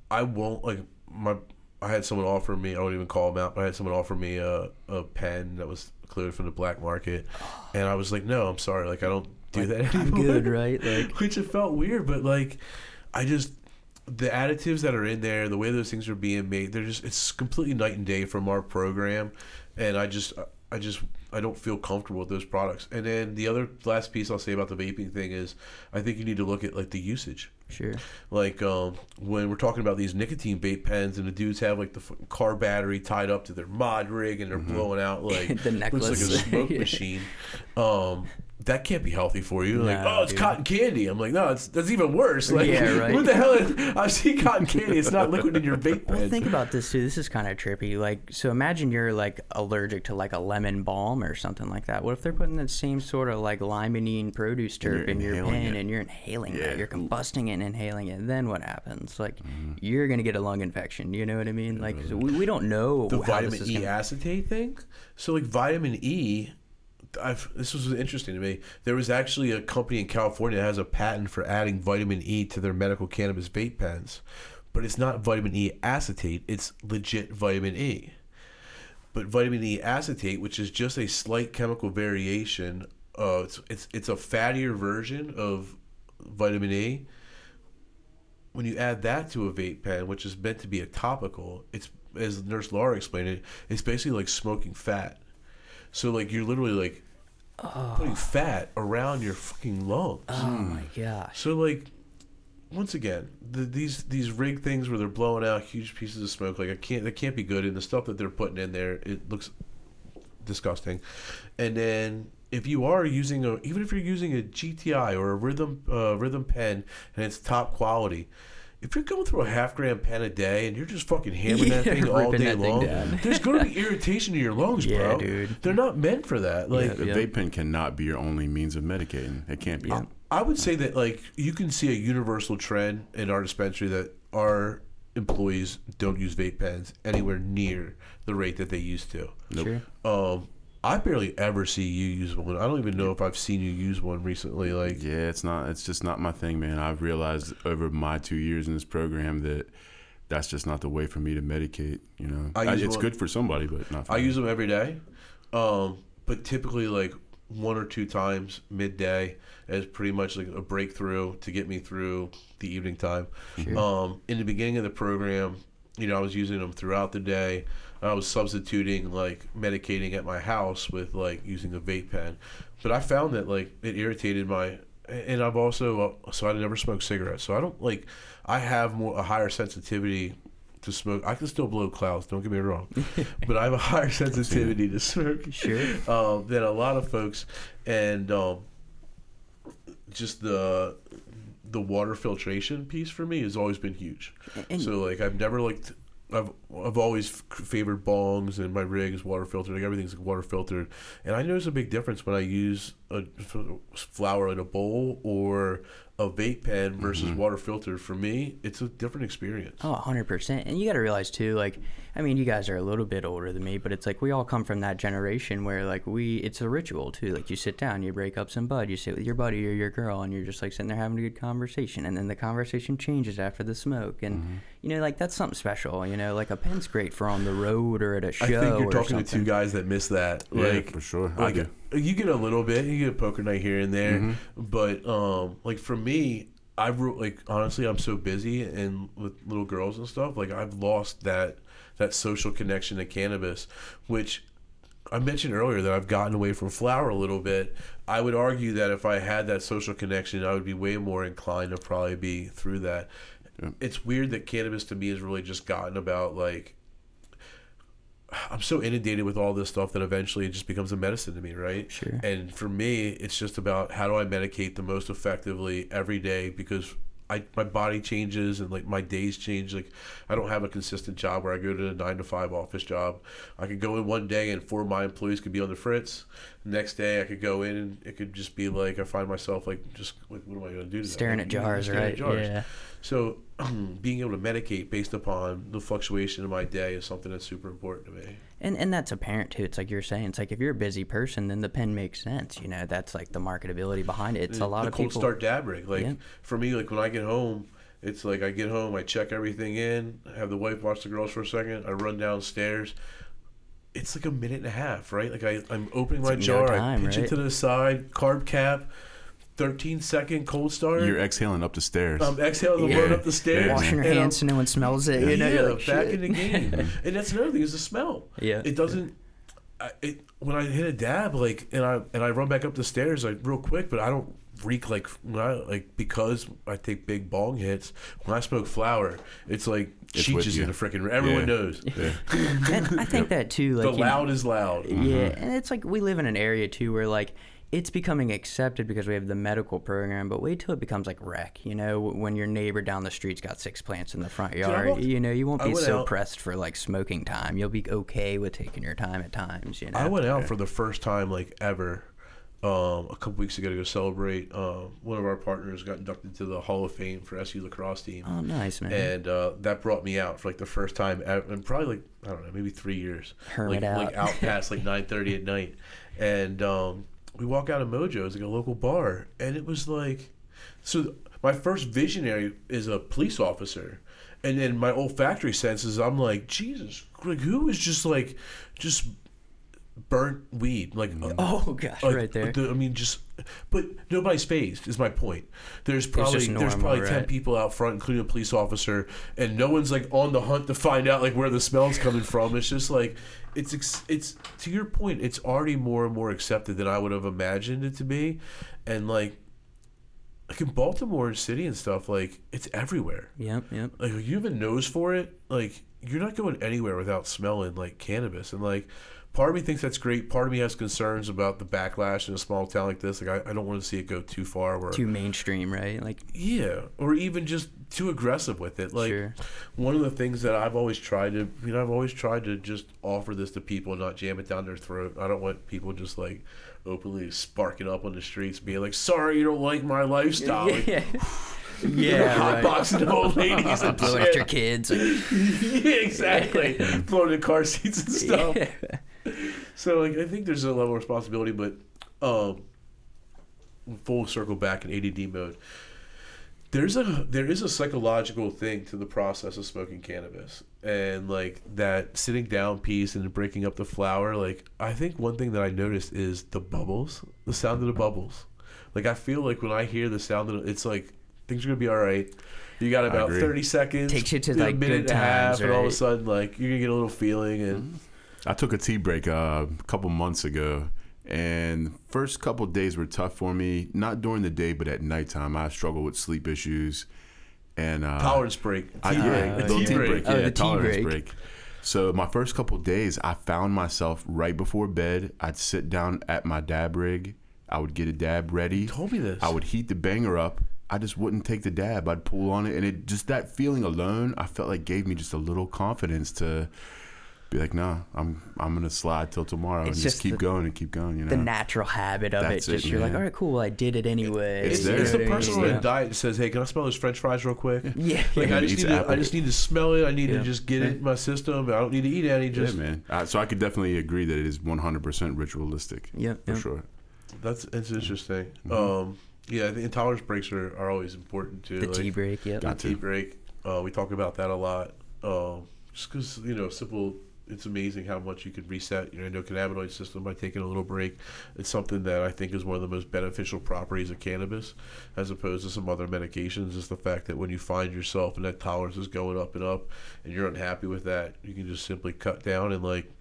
I won't like my. I had someone offer me. I won't even call them out, but I had someone offer me a, a pen that was cleared from the black market, and I was like, no, I'm sorry. Like I don't do that I'm good, right? Like, Which it felt weird, but like, I just the additives that are in there, the way those things are being made, they're just it's completely night and day from our program, and I just I just I don't feel comfortable with those products. And then the other last piece I'll say about the vaping thing is, I think you need to look at like the usage. sure. Like um, when we're talking about these nicotine vape pens, and the dudes have like the fucking car battery tied up to their mod rig, and they're blowing out like The necklace, looks like a smoke Yeah. machine. Um, that can't be healthy for you. Like, oh, it's dude. cotton candy. I'm like, no, it's that's even worse. Like, Yeah, right. what the hell? Is, I see cotton candy. It's not liquid in your vape pen. Well, think about this too. This is kind of trippy. Like, so imagine you're like allergic to like a lemon balm or something like that. What if they're putting that same sort of like limonene produce terp in your pen it. and you're inhaling Yeah. that? You're combusting it and inhaling it. And then what happens? Like, Mm-hmm. you're gonna get a lung infection. You know what I mean? Like, so we, we don't know the how vitamin E gonna. acetate thing. So like vitamin E, I've this was interesting to me. There was actually a company in California that has a patent for adding vitamin E to their medical cannabis vape pens, but it's not vitamin E acetate. It's legit vitamin E. But vitamin E acetate, which is just a slight chemical variation, uh, it's, it's it's a fattier version of vitamin E. When you add that to a vape pen, which is meant to be a topical, it's as Nurse Laura explained it, it's basically like smoking fat. So like you're literally like putting fat around your fucking lungs. Oh my gosh. So like, once again, the, these these rig things where they're blowing out huge pieces of smoke, like I can't, that can't be good. And the stuff that they're putting in there, it looks disgusting. And then if you are using a, even if you're using a GTI or a Rythm uh, Rythm pen and it's top quality. If you're going through a half gram pen a day and you're just fucking hammering that thing all day long, there's gonna be irritation in your lungs, Yeah, bro. dude. They're not meant for that. Like, A Yeah. vape pen cannot be your only means of medicating. It can't be. Yeah. I would say that like you can see a universal trend in our dispensary that our employees don't use vape pens anywhere near the rate that they used to. Nope. Sure. Um, I barely ever see you use one. I don't even know if I've seen you use one recently. Like, Yeah, it's not. It's just not my thing, man. I've realized over my two years in this program that that's just not the way for me to medicate. You know, I it's one- good for somebody, but not. For I me. use them every day, um, but typically like one or two times midday as pretty much like a breakthrough to get me through the evening time. Sure. Um, in the beginning of the program, you know, I was using them throughout the day. I was substituting like medicating at my house with like using a vape pen, but I found that like it irritated my. And I've also uh, so I never smoked cigarettes, so I don't like. I have more a higher sensitivity to smoke. I can still blow clouds. Don't get me wrong, but I have a higher sensitivity to smoke Sure. um, than a lot of folks, and um, just the the water filtration piece for me has always been huge. And- so like I've never liked. I've I've always favored bongs and my rig is water filtered. Like everything's water filtered, and I notice a big difference when I use a flower in a bowl or a vape pen versus Mm-hmm. water filter, for me, it's a different experience. Oh, 100%. And you got to realize, too, like, I mean, you guys are a little bit older than me, but it's like we all come from that generation where, like, we, it's a ritual, too. Like, you sit down, you break up some bud, you sit with your buddy or your girl, and you're just, like, sitting there having a good conversation. And then the conversation changes after the smoke. And, Mm-hmm. you know, like, that's something special. You know, like, a pen's great for on the road or at a show. I think you're talking to two guys that miss that. Yeah, like for sure. I do. You get a little bit, you get a poker night here and there, Mm-hmm. but um, like for me, I re- like honestly, I'm so busy and with little girls and stuff. Like I've lost that that social connection to cannabis, which I mentioned earlier that I've gotten away from flower a little bit. I would argue that if I had that social connection, I would be way more inclined to probably be through that. Yeah. It's weird that cannabis to me has really just gotten about like I'm so inundated with all this stuff that eventually it just becomes a medicine to me, right? Sure. And for me, it's just about how do I medicate the most effectively every day because I my body changes and like my days change. Like I don't have a consistent job where I go to a nine to five office job. I could go in one day and four of my employees could be on the fritz. Next day I could go in and it could just be like I find myself like just like what am I going to do? today? Staring at jars, staring at right? jars. Yeah. So being able to medicate based upon the fluctuation of my day is something that's super important to me. And and that's apparent too. It's like you're saying. It's like if you're a busy person, then the pen makes sense. You know, that's like the marketability behind it. It's a lot the of cold people. start dab rig. Like Yeah. for me, like when I get home, it's like I get home, I check everything in, I have the wife watch the girls for a second, I run downstairs. It's like a minute and a half, right? Like I, I'm opening my like no jar, I time, pitch it to the side, carb cap, 13 second cold start. You're exhaling up the stairs. I'm exhaling the Yeah. run up the stairs. Washing your hands so no one smells it. You know, yeah, you're like, back "Shit." in the game. and that's another thing is the smell. Yeah. It doesn't. I, it when I hit a dab like and I and I run back up the stairs like real quick, but I don't reek like when I like because I take big bong hits. When I smoke flower, it's like It's cheeches with you. in the freaking. Everyone Yeah. knows. yeah. and I think that too. Like the you- loud is loud. Yeah, mm-hmm. and it's like we live in an area too where like it's becoming accepted because we have the medical program, but wait till it becomes like rec. You know, when your neighbor down the street's got six plants in the front yard, walked- you know, you won't be so out- pressed for like smoking time. You'll be okay with taking your time at times. You know, I went out for the first time like ever um, a couple weeks ago to go celebrate. Um, one of our partners got inducted to the Hall of Fame for SU lacrosse team. Oh, nice man. and uh, that brought me out for like the first time ever, and probably like I don't know, maybe three years. Hermit like, out. like out past like nine thirty at night, and um, we walk out of Mojo's like a local bar, and it was like, so my first visionary is a police officer, and then my olfactory senses, I'm like Jesus, like who is just like, just burnt weed like oh uh, gosh, like, right there. the- I mean, just, but nobody's phased. Is my point. There's probably just there's normal, probably ten people out front, including a police officer, and no one's like on the hunt to find out like where the smell's coming from. It's just like it's it's to your point. It's already more and more accepted than I would have imagined it to be, and like. Like in Baltimore City and stuff, like it's everywhere. Yep, yep. Like you have a nose for it, like you're not going anywhere without smelling like cannabis. And like part of me thinks that's great. Part of me has concerns about the backlash in a small town like this. Like I, I don't want to see it go too far where Too mainstream, right? Like, yeah, or even just too aggressive with it. Like Sure. one of the things that I've always tried to, you know, I've always tried to just offer this to people, and not jam it down their throat. I don't want people just like openly sparking up on the streets, being like, "Sorry, you don't like my lifestyle." Like, yeah, yeah, hot right. boxing old ladies and Blowing shit. at your kids. Yeah, exactly. Floating in car seats and stuff. yeah. So like I think there's a level of responsibility, but um, full circle back in ADD mode. There's a there is a psychological thing to the process of smoking cannabis, and like that sitting down piece and breaking up the flower. Like I think one thing that I noticed is the bubbles, the sound of the bubbles. Like I feel like when I hear the sound of it, it's like things are gonna be all right. You got about thirty seconds, Takes you to, a like, minute good and a half, times, and all of a sudden like you're gonna get a little feeling and. I took a tea break uh, a couple months ago, and first couple days were tough for me. Not during the day, but at nighttime, I struggle with sleep issues and uh, tolerance break. Tea I, break. yeah, A tea tea break. break. Oh, Yeah, the tea tolerance break. break. So my first couple days, I found myself right before bed. I'd sit down at my dab rig. I would get a dab ready. You told me this. I would heat the banger up. I just wouldn't take the dab. I'd pull on it, and it just that feeling alone, I felt like gave me just a little confidence to be like, nah, I'm I'm gonna slide till tomorrow and It's just, just keep the- going and keep going. You know, The natural habit of That's it. it, Just you're like, all right, cool. Well, I did it anyway. It's It's, there. it's the You know what I person mean? on a Yeah. diet that says, "Hey, can I smell those French fries real quick?" Yeah. Like Yeah, I just need to, I just need to smell it. I need Yeah. to just get it in my system. I don't need to eat any. yeah, Just man. Uh, so I could definitely agree that it is 100% ritualistic Yeah, for yep. sure. that's it's interesting. Mhm. Um, yeah, the intolerance breaks are, are always important too. The like, tea break. Yep. Got the to. tea break. Uh, we talk about that a lot. Um, just because you know, simple. It's amazing how much you can reset your endocannabinoid system by taking a little break. It's something that I think is one of the most beneficial properties of cannabis, as opposed to some other medications. Is the fact that when you find yourself and that tolerance is going up and up, and you're unhappy with that, you can just simply cut down and like.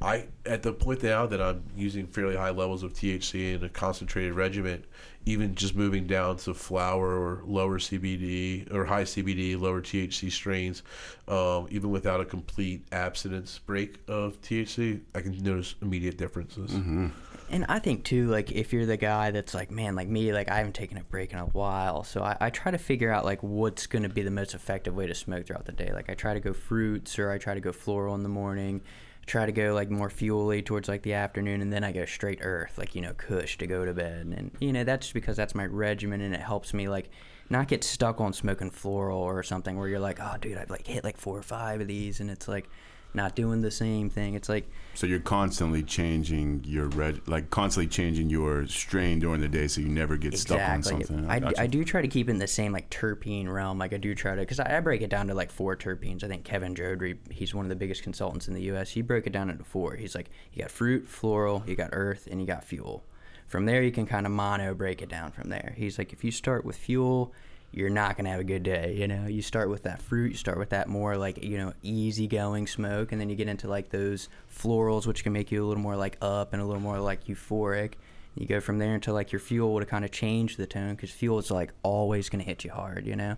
I at the point now that I'm using fairly high levels of THC in a concentrated regimen, even just moving down to flower or lower CBD or high CBD, lower THC strains, um, even without a complete abstinence break of THC, I can notice immediate differences. Mm-hmm. And I think too, like if you're the guy that's like, man, like me, like I haven't taken a break in a while, so I, I try to figure out like what's gonna be the most effective way to smoke throughout the day. Like I try to go fruits or I try to go floral in the morning. Try to go like more fuely towards like the afternoon, and then I go straight earth, like you know, Kush to go to bed, and you know that's just because that's my regimen, and it helps me like not get stuck on smoking floral or something where you're like, oh dude, I've like hit like four or five of these, and it's like not doing the same thing. It's like So you're constantly changing your reg, like constantly changing your strain during the day, so you never get stuck on something. I, do try to keep in the same like terpene realm. Like I do try to, because I, I break it down to like four terpenes. I think Kevin Jodrey, he's one of the biggest consultants in the U.S. He broke it down into four. He's like, you got fruit, floral, you got earth, and you got fuel. From there, you can kind of mono break it down. From there, he's like, if you start with fuel, you're not gonna have a good day. You know, you start with that fruit, you start with that more like you know easygoing smoke, and then you get into like those florals, which can make you a little more like up and a little more like euphoric. You go from there until like your fuel would kind of change the tone because fuel is like always gonna hit you hard, you know.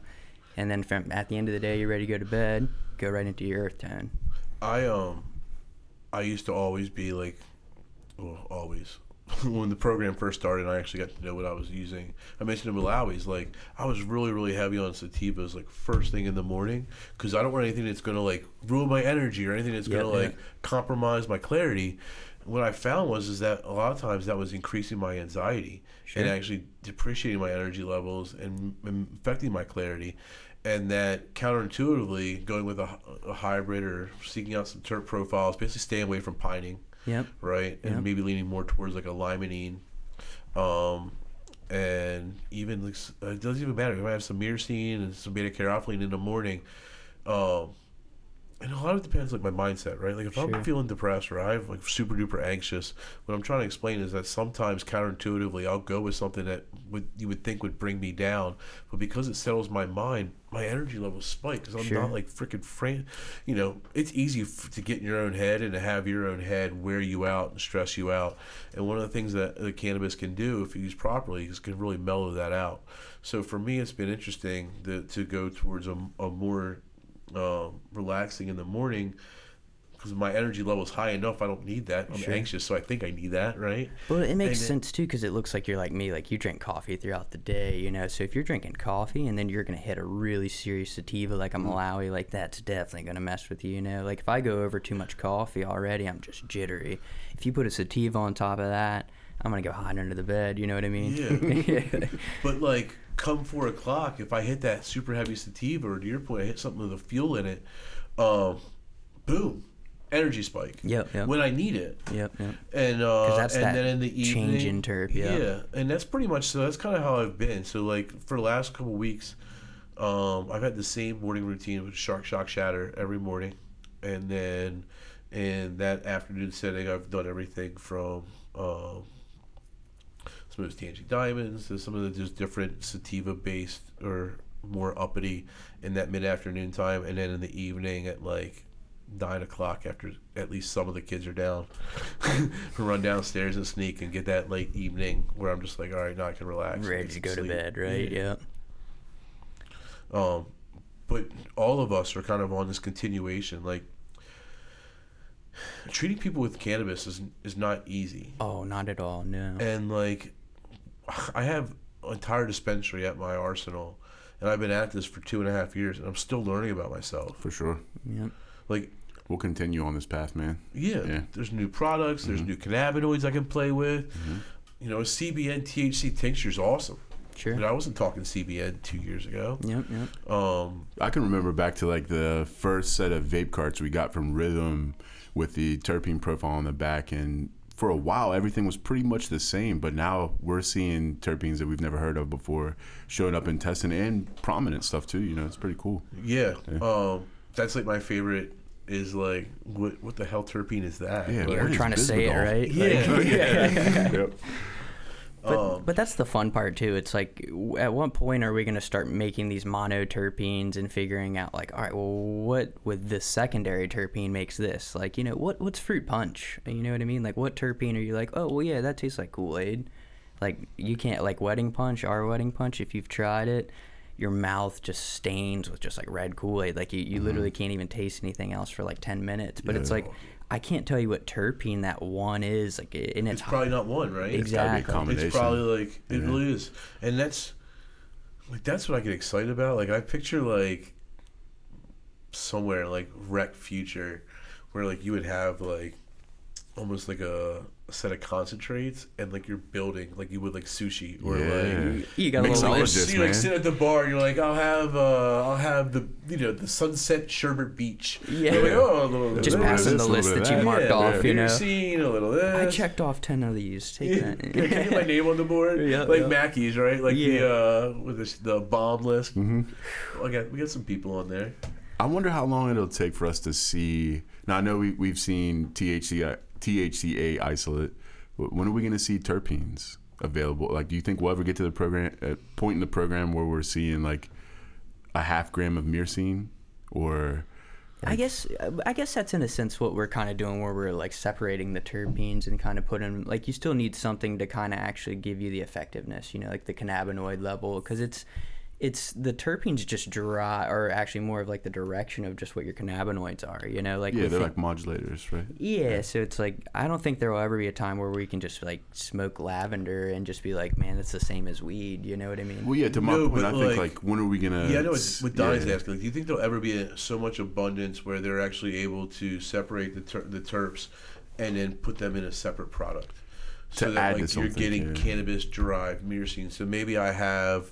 And then from at the end of the day, you're ready to go to bed. Go right into your earth tone. I um, I used to always be like, well, always. when the program first started, I actually got to know what I was using. I mentioned the Malawi's. Like, I was really, really heavy on sativas, like first thing in the morning, because I don't want anything that's gonna like ruin my energy or anything that's gonna yeah. like compromise my clarity. What I found was is that a lot of times that was increasing my anxiety and actually depreciating my energy levels and, and affecting my clarity. And that counterintuitively, going with a, a hybrid or seeking out some terp profiles, basically staying away from pinene Yep. right? And Yep. maybe leaning more towards like a limonene. Um, and even like, it doesn't even matter. You might have some myrcene and some beta carotene in the morning. Um, and a lot of it depends like my mindset, right? Like if Sure. I'm feeling depressed or I'm like super duper anxious, what I'm trying to explain is that sometimes counterintuitively I'll go with something that would you would think would bring me down, but because it settles my mind, my energy levels spike because I'm Sure. not like freaking fran. You know, it's easy f- to get in your own head and to have your own head wear you out and stress you out. And one of the things that the cannabis can do if used properly is can really mellow that out. So for me, it's been interesting to, to go towards a, a more uh, relaxing in the morning because my energy level is high enough. I don't need that. I'm Sure. anxious, so I think I need that, right? Well, it makes And it- sense too because it looks like you're like me, like you drink coffee throughout the day, you know. So if you're drinking coffee and then you're gonna hit a really serious sativa like a Mm. Malawi, like that's definitely gonna mess with you, you know. Like if I go over too much coffee already, I'm just jittery. If you put a sativa on top of that, I'm gonna go hide under the bed. You know what I mean? Yeah. But like, come four o'clock, if I hit that super heavy sativa, or to your point, I hit something with a fuel in it, um, boom, energy spike. Yep, yep. When I need it. yep. Yep. and uh, that's and that then in the evening, change in terp, yeah. and that's pretty much so. That's kind of how I've been. So like for the last couple weeks, um, I've had the same morning routine with Shark Shock Shatter every morning, and then in that afternoon setting, I've done everything from um, some of those tangy diamonds to some of the just different sativa based or more uppity in that mid afternoon time, and then in the evening at like nine o'clock after at least some of the kids are down, run downstairs and sneak and get that late evening where I'm just like, all right, now I can relax, and Ready get to some go to bed, right? Yeah. Yep. Um, but all of us are kind of on this continuation, like. Treating people with cannabis is is not easy. Oh, not at all. No. and like I have an entire dispensary at my arsenal, and I've been at this for two and a half years, and I'm still learning about myself. for sure. Yep. Like we'll continue on this path, man. Yeah, Yeah. there's new products. There's new cannabinoids I can play with. You know, CBN THC tincture is awesome. Sure. I, I wasn't talking CBN two years ago. Yep, yep. Um, I can remember back to like the first set of vape carts we got from Rythm with the terpene profile on the back, and for a while everything was pretty much the same. But now we're seeing terpenes that we've never heard of before showing up in testing and prominent stuff too. You know, it's pretty cool. yeah, um, that's like my favorite. Is like what? What the hell terpene is that? Yeah, Like, Yeah, we're trying to say it right. Yeah. Like- yep. But, Um, but that's the fun part too. It's like, at what point are we going to start making these monoterpenes and figuring out like, all right, well, what with this secondary terpene makes this? Like, you know, what what's fruit punch? You know what I mean? Like, what terpene are you like? Oh, well, yeah, that tastes like Kool Aid. Like, you can't like wedding punch. Our wedding punch, if you've tried it, your mouth just stains with just like red Kool Aid. Like, you, you mm-hmm. literally can't even taste anything else for like ten minutes. But it's like. I can't tell you what terpene that one is, like, and it's, it's probably not one, right? It's gotta be a Exactly. combination. It's probably like it Yeah. really is, and that's like that's what I get excited about. Like I picture like somewhere like rec future, where like you would have like almost like a, a set of concentrates, and like you're building like you would like sushi or Yeah. like. you got a little Mixologist. list. You like sit at the bar. and You're like, I'll have, uh, I'll have the, you know, the Sunset Sherbet Beach. Yeah. You're like, oh, a little, Just little passing this, the list bit of that you marked yeah, off, yeah, you know. Scene, a little of I checked off ten of these. Take Yeah, that. can you get my name on the board? Yeah, like yeah. Mackey's, right? Like Yeah. the uh, with the, the bomb list. Mm-hmm. I got we got some people on there. I wonder how long it'll take for us to see. Now I know we we've seen THC THCA isolate. When are we going to see terpenes available? Like, do you think we'll ever get to the program uh, point in the program where we're seeing like a half gram of myrcene or? I guess I guess that's in a sense what we're kind of doing, where we're like separating the terpenes and kind of putting like you still need something to kind of actually give you the effectiveness, you know, like the cannabinoid level, because it's it's the terpenes just dry, or actually more of like the direction of just what your cannabinoids are, you know, like Yeah, they're think- like modulators, right? Yeah, so it's like I don't think there will ever be a time where we can just like smoke lavender and just be like, man, that's the same as weed. You know what I mean? Well, yeah. To my No, point, but, I think like- like when are we gonna? yeah, I know what, what Donnie's yeah. asking. Like, do you think there'll ever be a, so much abundance where they're actually able to separate the ter- the terps and then put them in a separate product? So To that add like to you're getting yeah. cannabis derived myrcene. So maybe I have,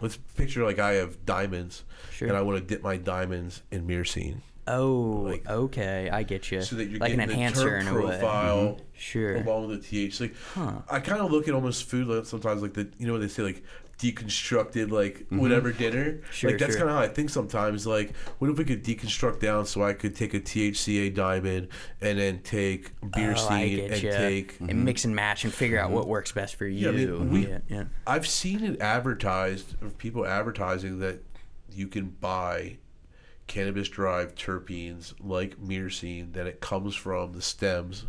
let's picture like I have diamonds, Sure. and I want to dip my diamonds in myrcene. oh, like- okay, I get you. so that you're like an enhancer in a way. profile mm-hmm. Sure. along with the THC. Like, Huh. I kind of look at almost food like sometimes like the you know what they say like deconstructed like Mm-hmm. whatever dinner. Sure, like that's sure. kind of how I think sometimes. Like, what if we could deconstruct down so I could take a THCA diamond and then take beer oh, I seed and you. take. and mix and match and figure out what works best for you. Yeah, I mean, we- yeah, yeah. I've seen it advertised of people advertising that you can buy cannabis derived terpenes like myrcene that it comes from the stems.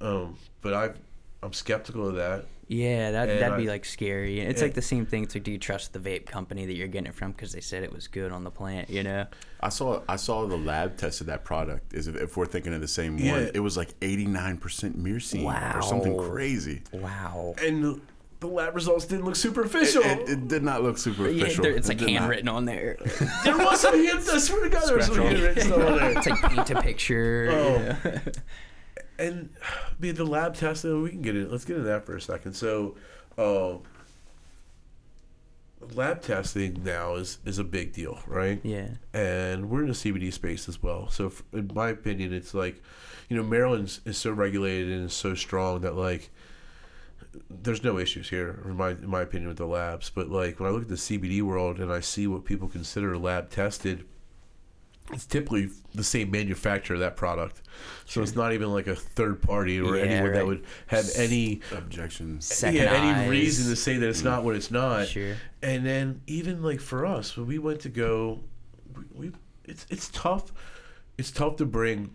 Um, but I, I'm skeptical of that. Yeah, that And that'd I- be like scary. It's Yeah. like the same thing. It's like, do you trust the vape company that you're getting it from because they said it was good on the plant? You know? I saw I saw the lab test of that product. Is if, if we're thinking of the same Yeah. one, it was like eighty nine percent myrcene or something crazy. Wow. And the lab results didn't look superficial. It, it did not look super Yeah, official. there- it's It like did not. handwritten on there. there was some hand, I swear to God, there was some Scratch off. handwritten stuff on there. it's like paint a picture. Oh. yeah. And be the lab testing, we can get it. Let's get into that for a second. So, uh, lab testing now is is a big deal, right? yeah. and we're in the CBD space as well. So, f in my opinion, it's like, you know, Maryland is so regulated and is so strong that like, there's no issues here, in my in my opinion, with the labs. But like when I look at the CBD world and I see what people consider lab tested, it's typically the same manufacturer of that product. So it's not even like a third party or Yeah, anyone that would have any Objections. Second yeah, any reason to say that it's not what it's not. Sure. And then even like for us, when we went to go, we, we it's it's tough. It's tough to bring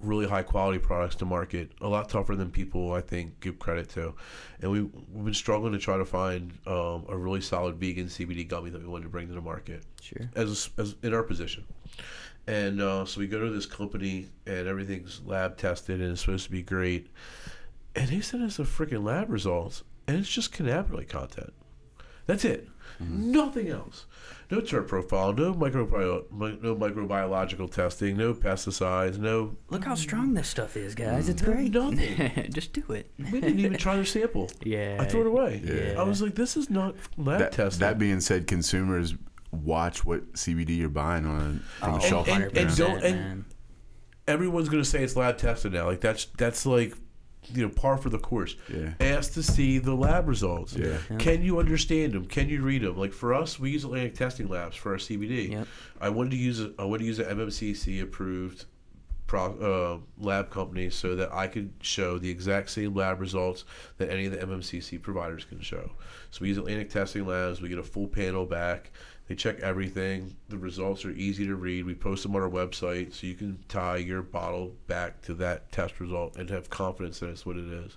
really high quality products to market. A lot tougher than people I think give credit to. And we we've been struggling to try to find um, a really solid vegan CBD gummy that we wanted to bring to the market Sure. as as in our position. And uh, so we go to this company, and everything's lab tested, and it's supposed to be great. And they sent us the freaking lab results, and it's just cannabinoid content. That's it. Mm-hmm. Nothing else. No terp profile, no microbio, mi- no microbiological testing, no pesticides, no. Look how strong this stuff is, guys. It's great. nothing. Just do it. We didn't even try their sample. Yeah. I threw it away. Yeah. I was like, this is not lab That, tested. that being said, consumers watch what CBD you're buying on from Oh, the shelf. and- and 100%, don't- and- Everyone's gonna say it's lab tested now. Like that's that's like, you know, par for the course. Yeah. Ask to see the lab results. Yeah. Yeah. Can you understand them? Can you read them? Like for us, we use Atlantic Testing Labs for our CBD. Yep. I wanted to use a, I wanted to use an MMCC approved pro, uh, lab company so that I could show the exact same lab results that any of the MMCC providers can show. So we use Atlantic Testing Labs. We get a full panel back. They check everything. The results are easy to read. We post them on our website so you can tie your bottle back to that test result and have confidence that it's what it is.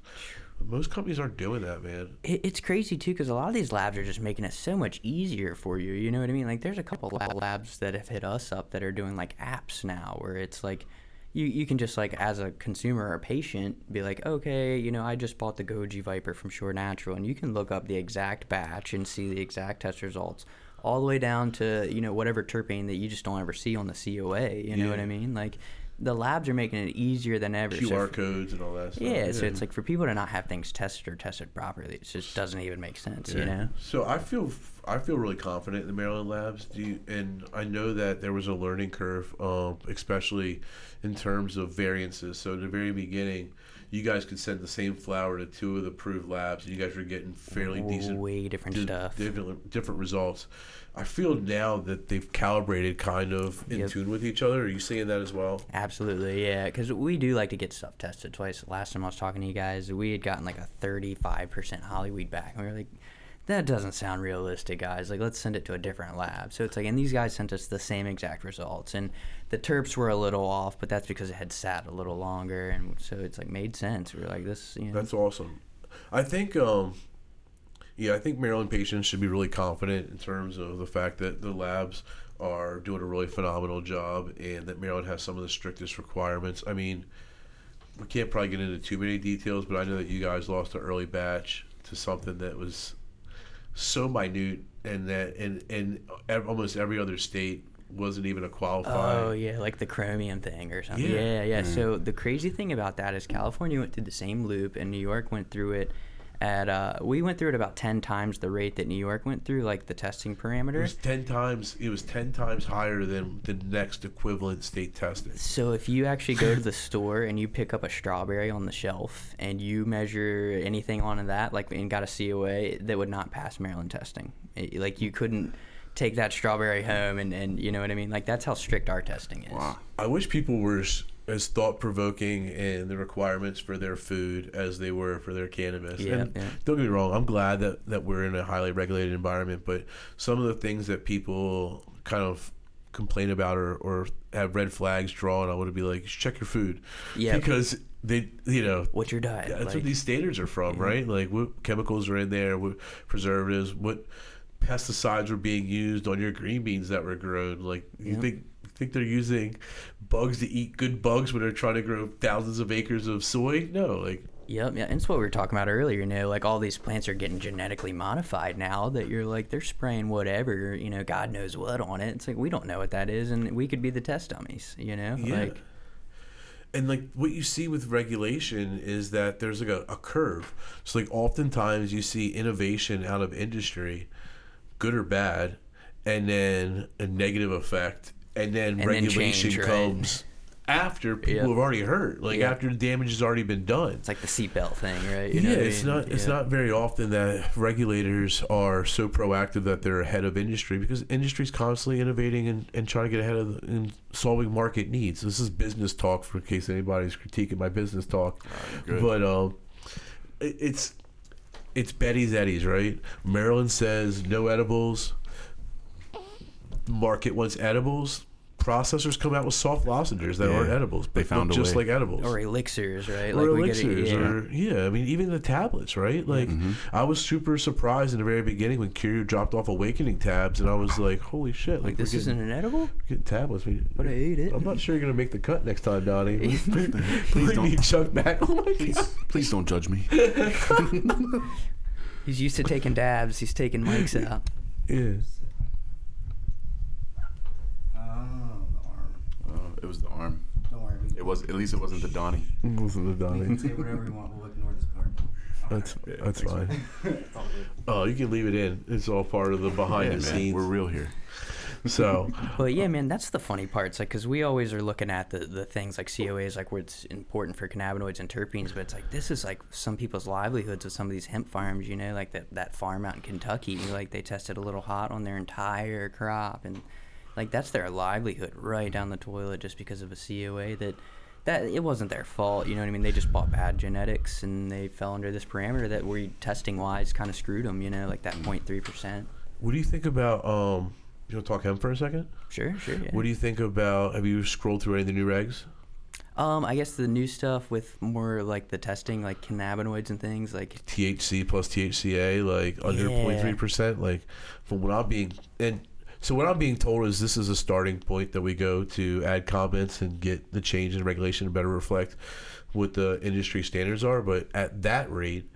Most companies aren't doing that, man. It's crazy too because a lot of these labs are just making it so much easier for you. You know what I mean? Like, there's a couple lab- labs that have hit us up that are doing like apps now, where it's like, you you can just like as a consumer or patient be like, okay, you know, I just bought the Goji Viper from Shore Natural, and you can look up the exact batch and see the exact test results. All the way down to you know whatever terpene that you just don't ever see on the COA. You know what I mean? Like the labs are making it easier than ever. So QR for- codes and all that stuff. yeah, so it's like for people to not have things tested or tested properly, it just doesn't even make sense, you know? So I feel I feel really confident in the Maryland labs. Do you, and I know that there was a learning curve, um, especially in terms of variances. So in the very beginning, you guys could send the same flower to two of the approved labs, and you guys were getting fairly decent, Way different di- stuff. different different results. I feel now that they've calibrated kind of in Yep. tune with each other. Are you seeing that as well? Absolutely, yeah. Because we do like to get stuff tested twice. Last time I was talking to you guys, we had gotten like a 35% Hollyweed back. And we were like, that doesn't sound realistic, guys. Like, let's send it to a different lab. So it's like, and these guys sent us the same exact results. And the terps were a little off, but that's because it had sat a little longer. And so it's like made sense. We were like, this, you know. That's awesome. I think, um, yeah, I think Maryland patients should be really confident in terms of the fact that the labs are doing a really phenomenal job and that Maryland has some of the strictest requirements. I mean, we can't probably get into too many details, but I know that you guys lost an early batch to something that was so minute and that and and ev- almost every other state wasn't even a qualified. Oh yeah, like the chromium thing or something. Yeah. Yeah, yeah. Mm-hmm. So the crazy thing about that is California went through the same loop, and New York went through it at. Uh, we went through it about ten times the rate that New York went through, like the testing It parameter. was ten times. It was ten times higher than the next equivalent state testing. So if you actually go to the store and you pick up a strawberry on the shelf and you measure anything on that, like and got a COA, that would not pass Maryland testing. It- like you couldn't take that strawberry home and, and you know what I mean. Like that's how strict our testing is. Wow. I wish people were as, thought provoking in the requirements for their food as they were for their cannabis. Yeah, and yeah. don't get me wrong, I'm glad that, that we're in a highly regulated environment, but some of the things that people kind of complain about or, or have red flags drawn, I want to be like, check your food. Yeah. Because they, you know, What's your diet? that's like? what these standards are from, right? Like what chemicals are in there, what preservatives, what pesticides were being used on your green beans that were grown. Like you Yeah. think think they're using bugs to eat good bugs when they're trying to grow thousands of acres of soy? No, like Yep, yeah, and it's what we were talking about earlier. You know, like all these plants are getting genetically modified now. That you're like they're spraying whatever, you know, God knows what on it. It's like we don't know what that is, and we could be the test dummies. You know, Yeah. like and like what you see with regulation is that there's like a, a curve. So like oftentimes you see innovation out of industry, good or bad, and then a negative effect, and then then regulation change, right? comes after people Yep. have already hurt, like Yeah. after the damage has already been done. it's like the seatbelt thing, right? You yeah, know what I it's mean? not it's Yeah. not very often that regulators are so proactive that they're ahead of industry because industry is constantly innovating and, and trying to get ahead of the, and solving market needs. This is business talk for in case anybody's critiquing my business talk. good. But um it, it's it's Betty's Eddies, right? Maryland says no edibles. Market wants edibles. Processors come out with soft lozenges that Yeah. aren't edibles, but They found look a just way. like edibles or elixirs, right? or we get it- elixirs, yeah. or yeah, I mean even the tablets, right? Like Mm-hmm. I was super surprised in the very beginning when Curio dropped off Awakening tabs, and I was like, "Holy shit! Like, like this we're isn't an edible, getting tablets." We, but I ate it. I'm not sure you're gonna make the cut next time, Donnie. Please Please don't. me Chuck back. Oh my god! Please don't judge me. He's used to taking dabs. He's taking mics out. Yeah. Oh, the arm. Oh, it was the arm. Don't worry. It was at least it wasn't the Donnie. It wasn't the we can Donnie. say whatever we want. We'll ignore this part. That's Yeah, that's fine. It's all good. Oh, you can leave it in. It's all part of the behind Yeah, the man, scenes. We're real here. So But yeah, man, that's the funny part. It's like because we always are looking at the, the things like COAs, like where it's important for cannabinoids and terpenes, but it's like this is like some people's livelihoods with some of these hemp farms. You know, like that that farm out in Kentucky, like they tested a little hot on their entire crop, and like that's their livelihood right down the toilet just because of a COA that. That it wasn't their fault, you know what I mean. They just bought bad genetics and they fell under this parameter that we testing wise kind of screwed them, you know, like that 0.3 percent. what do you think about um? You want to talk him for a second? Sure, sure. Yeah. What do you think about? Have you scrolled through any of the new regs? Um, I guess the new stuff with more like the testing, like cannabinoids and things, like THC plus THCA, like under Yeah. 0.3 percent. Like from what I'm being and so what I'm being told is this is a starting point that we go to add comments and get the change in regulation to better reflect what the industry standards are. But at that rate,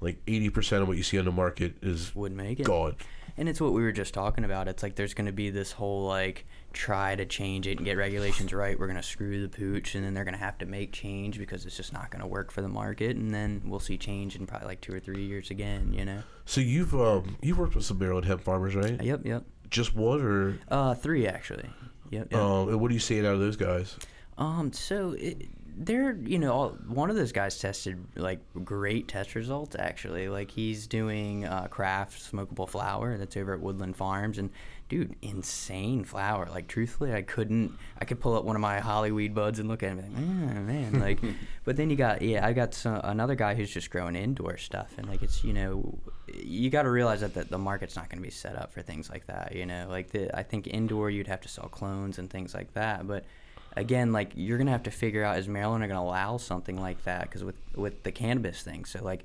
like 80 percent of what you see on the market is would make it. gone. And it's what we were just talking about. It's like there's going to be this whole like try to change it and get regulations right. We're going to screw the pooch, and then they're going to have to make change because it's just not going to work for the market. And then we'll see change in probably like two or three years again. You know? So you've um you've worked with some Maryland hemp farmers, right? Yep, yep. Just one or Uh, three actually. Yep. yep. um and what are you seeing out of those guys? Um, so it, they're, you know, all, one of those guys tested like great test results actually. Like he's doing uh, craft smokable flower that's over at Woodland Farms, and dude, insane flower. Like truthfully, I couldn't, I could pull up one of my Hollyweed buds and look at him and be like, man, man, like. but then you got, yeah, I got some, another guy who's just growing indoor stuff, and like it's, you know, you got to realize that the, the market's not going to be set up for things like that. You know, like the, I think indoor you'd have to sell clones and things like that, but again, like you're gonna have to figure out is Maryland are gonna allow something like that? Because with with the cannabis thing, so like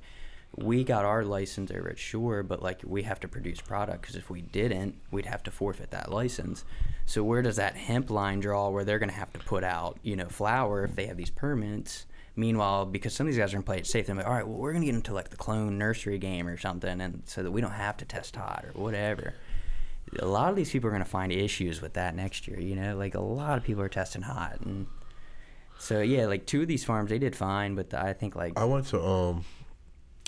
we got our license over at Sure, but like we have to produce product because if we didn't, we'd have to forfeit that license. So where does that hemp line draw where they're gonna have to put out you know flower if they have these permits? Meanwhile, because some of these guys are gonna play it safe, they're like, all right, well, we're gonna get into like the clone nursery game or something, and so that we don't have to test hot or whatever a lot of these people are going to find issues with that next year. You know, like a lot of people are testing hot, and so yeah, like two of these farms they did fine, but I think like I went to um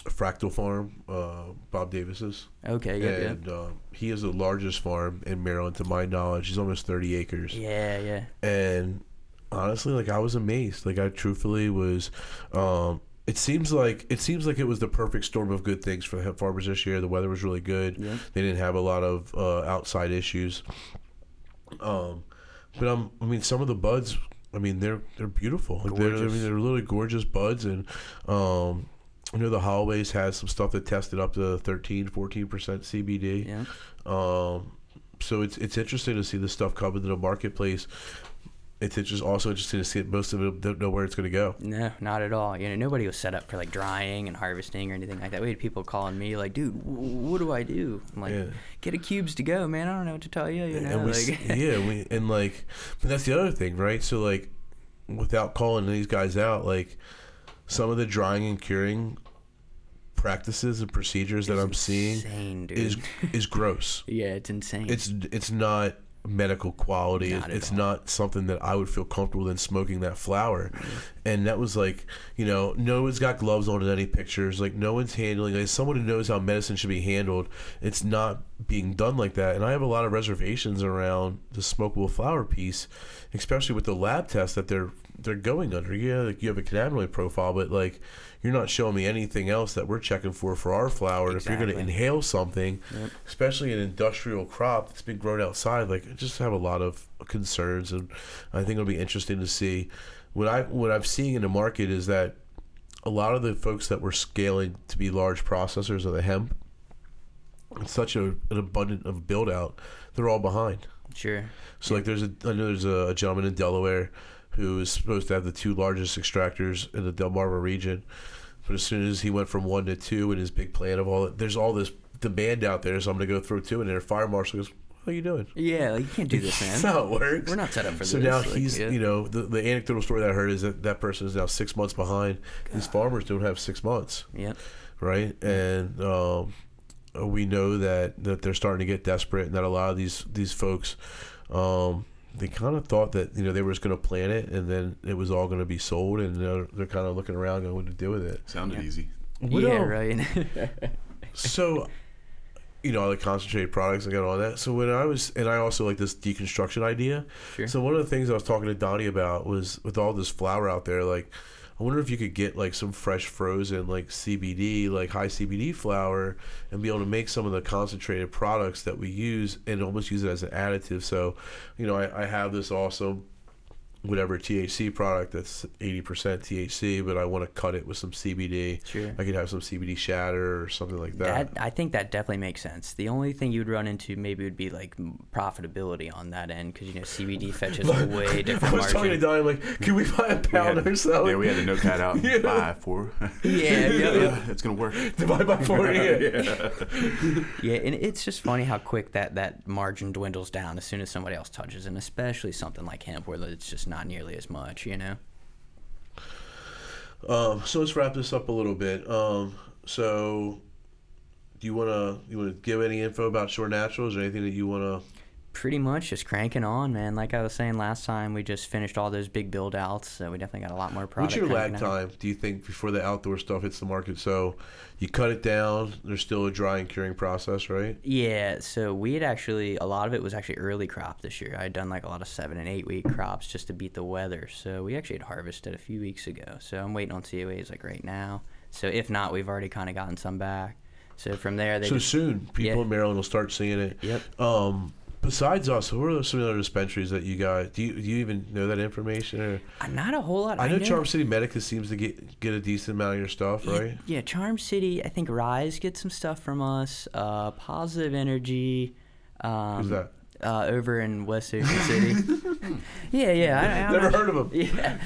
Fractal Farm, uh, Bob Davis's. okay, yeah, and uh, he is the largest farm in Maryland, to my knowledge. He's almost 30 acres. yeah, yeah, yeah. And honestly, like I was amazed. Like I truthfully was. Um, it seems like it seems like it was the perfect storm of good things for the hemp farmers this year. The weather was really good. Yeah. They didn't have a lot of uh, outside issues. Um, but um, I mean, some of the buds. I mean, they're they're beautiful. Like they're, I mean, they're really gorgeous buds, and um, I know the hallways has some stuff that tested up to 13, 14 percent CBD. yeah. Um, so it's it's interesting to see this stuff come into the marketplace. It's just also interesting to see it. Most of them don't know where it's going to go. No, not at all. You know, nobody was set up for like drying and harvesting or anything like that. We had people calling me like, "Dude, w- what do I do?" I'm like, Yeah. "Get a cubes to go, man. I don't know what to tell you." You know, and we, like, yeah, we and like, but that's the other thing, right? So like, without calling these guys out, like, some of the drying and curing practices and procedures that It's I'm seeing insane, is is gross. yeah, it's insane. It's it's not medical quality. Not it's all. not something that I would feel comfortable in smoking that flower. Mm. And that was like, you know, no one's got gloves on in any pictures. Like no one's handling. Like someone who knows how medicine should be handled. It's not being done like that. And I have a lot of reservations around the smokable flower piece, especially with the lab test that they're they're going under. Yeah, like you have a cannabinoid profile, but like you're not showing me anything else that we're checking for for our flower. And If you're going to inhale something, Yep. especially an industrial crop that's been grown outside, like I just have a lot of concerns, and I think it'll be interesting to see. What I what I'm seeing in the market is that a lot of the folks that were scaling to be large processors of the hemp, it's such a, an abundant of build out, they're all behind. sure. So like there's a I know there's a, a gentleman in Delaware who is supposed to have the two largest extractors in the Delmarva region, but as soon as he went from one to two in his big plan of all that there's all this demand out there, so I'm gonna go throw two in there. Fire marshal goes, "What are you doing?" Yeah, like, you can't do this, man. That's how it works. We're not set up for so this. So now like, he's yeah. you know the the anecdotal story that I heard is that that person is now six months behind. These farmers don't have six months Yep. right? And um, we know that that they're starting to get desperate, and that a lot of these these folks, um, they kind of thought that you know they were just going to plant it, and then it was all going to be sold, and they're, they're kind of looking around, going, "What to do with it?" Sounded easy. What yeah, else? right. so you know, all the concentrated products. I got all that. So when I was, and I also like this deconstruction idea. Sure. So one of the things I was talking to Donnie about was with all this flower out there, like, I wonder if you could get like some fresh frozen like CBD, like high CBD flower, and be able to make some of the concentrated products that we use and almost use it as an additive. So, you know, I, I have this awesome whatever THC product that's 80% THC, but I want to cut it with some CBD. Sure. I could have some CBD shatter or something like that. That I think that definitely makes sense. The only thing you'd run into maybe would be like profitability on that end because you know CBD fetches a way I different was talking to margin. Donnie, like, can we buy a pound had- or so? Yeah, we had to note that out. Yeah. Five, four. Yeah, yeah, yeah. it's gonna work. Divide by four. yeah. Yeah. Yeah, and it's just funny how quick that that margin dwindles down as soon as somebody else touches, and especially something like hemp where it's just not nearly as much. You know. Um, so let's wrap this up a little bit. Um, so, do you wanna you wanna give any info about Shore Naturals or anything that you wanna? Pretty much just cranking on, man. Like I was saying last time, we just finished all those big build outs, so we definitely got a lot more product. What's your lag out. time? Do you think before the outdoor stuff hits the market? So, you cut it down. There's still a dry and curing process, right? Yeah, so we had actually a lot of it was actually early crop this year. I had done like a lot of seven and eight week crops just to beat the weather. So we actually had harvested a few weeks ago. So I'm waiting on COAs like right now. So if not, we've already kind of gotten some back. So from there, they so just, soon, people Yeah. in Maryland will start seeing it. Yep. Um, besides us, who are some of the other dispensaries that you guys? Do you, do you even know that information? Or Uh, not a whole lot. I know Charm City Medicus seems to get get a decent amount of your stuff, Yeah, right? Yeah, Charm City. I think Rise gets some stuff from us. Uh, Positive Energy. Um, Who's that? Uh, over in West Ocean City. yeah, yeah. I, I'm Never not- heard of them. Yeah.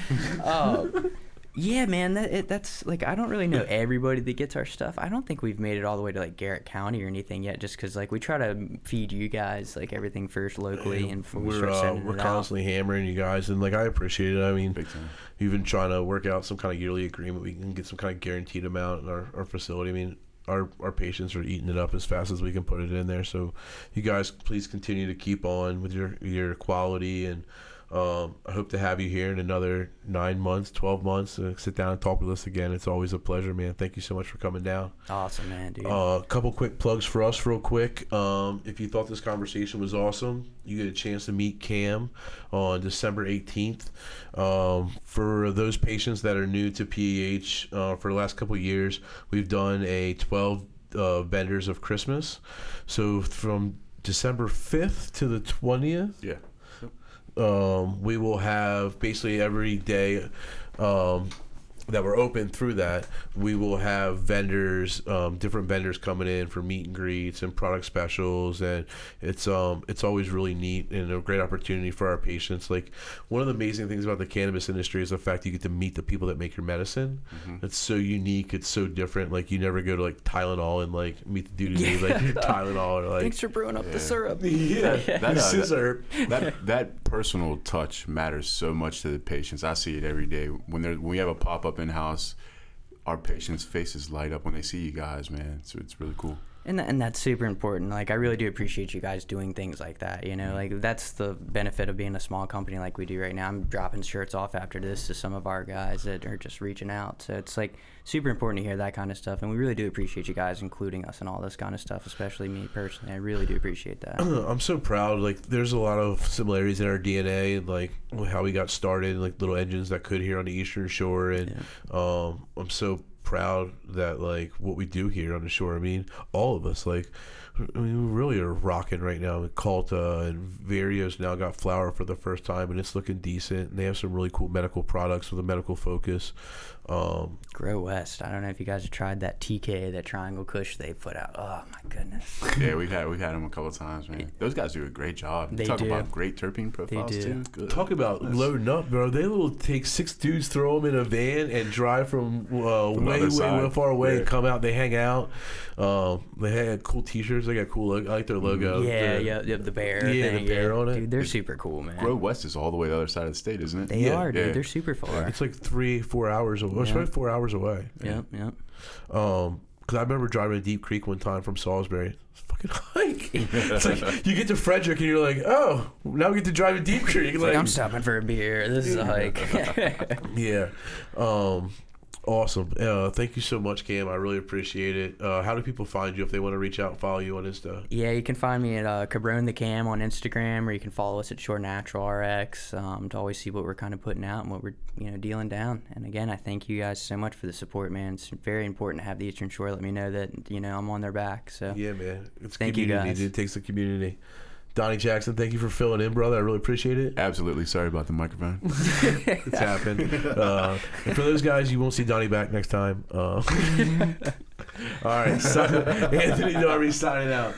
Yeah, man. That it, that's like I don't really know everybody that gets our stuff. I don't think we've made it all the way to like Garrett County or anything yet. Just because like we try to feed you guys like everything first locally, and before we we're start uh, sending we're it out. constantly hammering you guys, and like I appreciate it. I mean, Big time. you've been trying to work out some kind of yearly agreement. We can get some kind of guaranteed amount in our, our facility. I mean, our our patients are eating it up as fast as we can put it in there. So, you guys, please continue to keep on with your your quality, and um, I hope to have you here in another nine months, twelve months. Uh, sit down and talk with us again. It's always a pleasure, man. Thank you so much for coming down. Awesome, man, dude. A couple quick plugs for us, real quick. Um, if you thought this conversation was awesome, you get a chance to meet Cam on December 18th. Um, for those patients that are new to PEH, uh, for the last couple of years, we've done a 12 uh, vendors of Christmas. So from December 5th to the 20th, Yeah. Um, we will have basically every day um, that we're open through that we will have vendors um, different vendors coming in for meet and greets and product specials and it's um it's always really neat and a great opportunity for our patients like one of the amazing things about the cannabis industry is the fact you get to meet the people that make your medicine it's so unique it's so different like you never go to like tylenol and like meet the dude who made like tylenol or like Thanks for brewing up the syrup. yeah, That, uh, scissor. that that personal touch matters so much to the patients. I see it every day when there when we have a pop up in house. Our patients' faces light up when they see you guys, man. So it's really cool. And, th- and that's super important. Like, I really do appreciate you guys doing things like that. You know, like, that's the benefit of being a small company like we do right now. I'm dropping shirts off after this to some of our guys that are just reaching out. So it's like super important to hear that kind of stuff. And we really do appreciate you guys including us in all this kind of stuff, especially me personally. I really do appreciate that. I'm so proud. Like, there's a lot of similarities in our DNA, and like how we got started, like little engines that could here on the Eastern Shore, and um, I'm so proud that like what we do here on the shore. I mean, all of us, like, I mean, we really are rocking right now. Culta and Vario's now got flower for the first time, and it's looking decent. And they have some really cool medical products with a medical focus. Um, Grow West. I don't know if you guys have tried that TK, that Triangle Kush they put out. Oh, my goodness. Yeah, we've had we've had them a couple times, man. Those guys do a great job. They Talk do. about great terpene profiles do. too. Good. Talk about loading up, bro. They will take six dudes, throw them in a van, and drive from uh, From way, way, way far away. Yeah. And come out. They hang out. Um, they had cool T-shirts. They got cool. Logo. I like their logo. yeah, The- yeah, yeah, the bear. Yeah, the thing, bear on it. Dude, they're super cool, man. Grow West is all the way the other side of the state, isn't it? They Yeah, are, dude. yeah. They're super far. It's like three, four hours away. It's Yeah. about four hours away. Yeah, yeah. Um, Because I remember driving to Deep Creek one time from Salisbury. Fucking hike. it's like you get to Frederick and you're like, oh, now we get to drive to Deep Creek. Like, I'm stopping for a beer. This is a hike. yeah. Um, awesome. Uh, thank you so much, Cam. I really appreciate it. Uh, how do people find you if they want to reach out and follow you on Insta? yeah, you can find me at uh, Cabrone the Cam on Instagram, or you can follow us at Shore Natural RX um, to always see what we're kind of putting out and what we're you know dealing down. And again, I thank you guys so much for the support, man. It's very important to have the Eastern Shore let me know that you know I'm on their back. So Yeah, man. It's Thank you, community. guys. It takes the community. Donnie Jackson, thank you for filling in, brother. I really appreciate it. Absolutely. Sorry about the microphone. It's happened. Uh, and for those guys, you won't see Donnie back next time. Uh, all right. So, Anthony Darby signing out.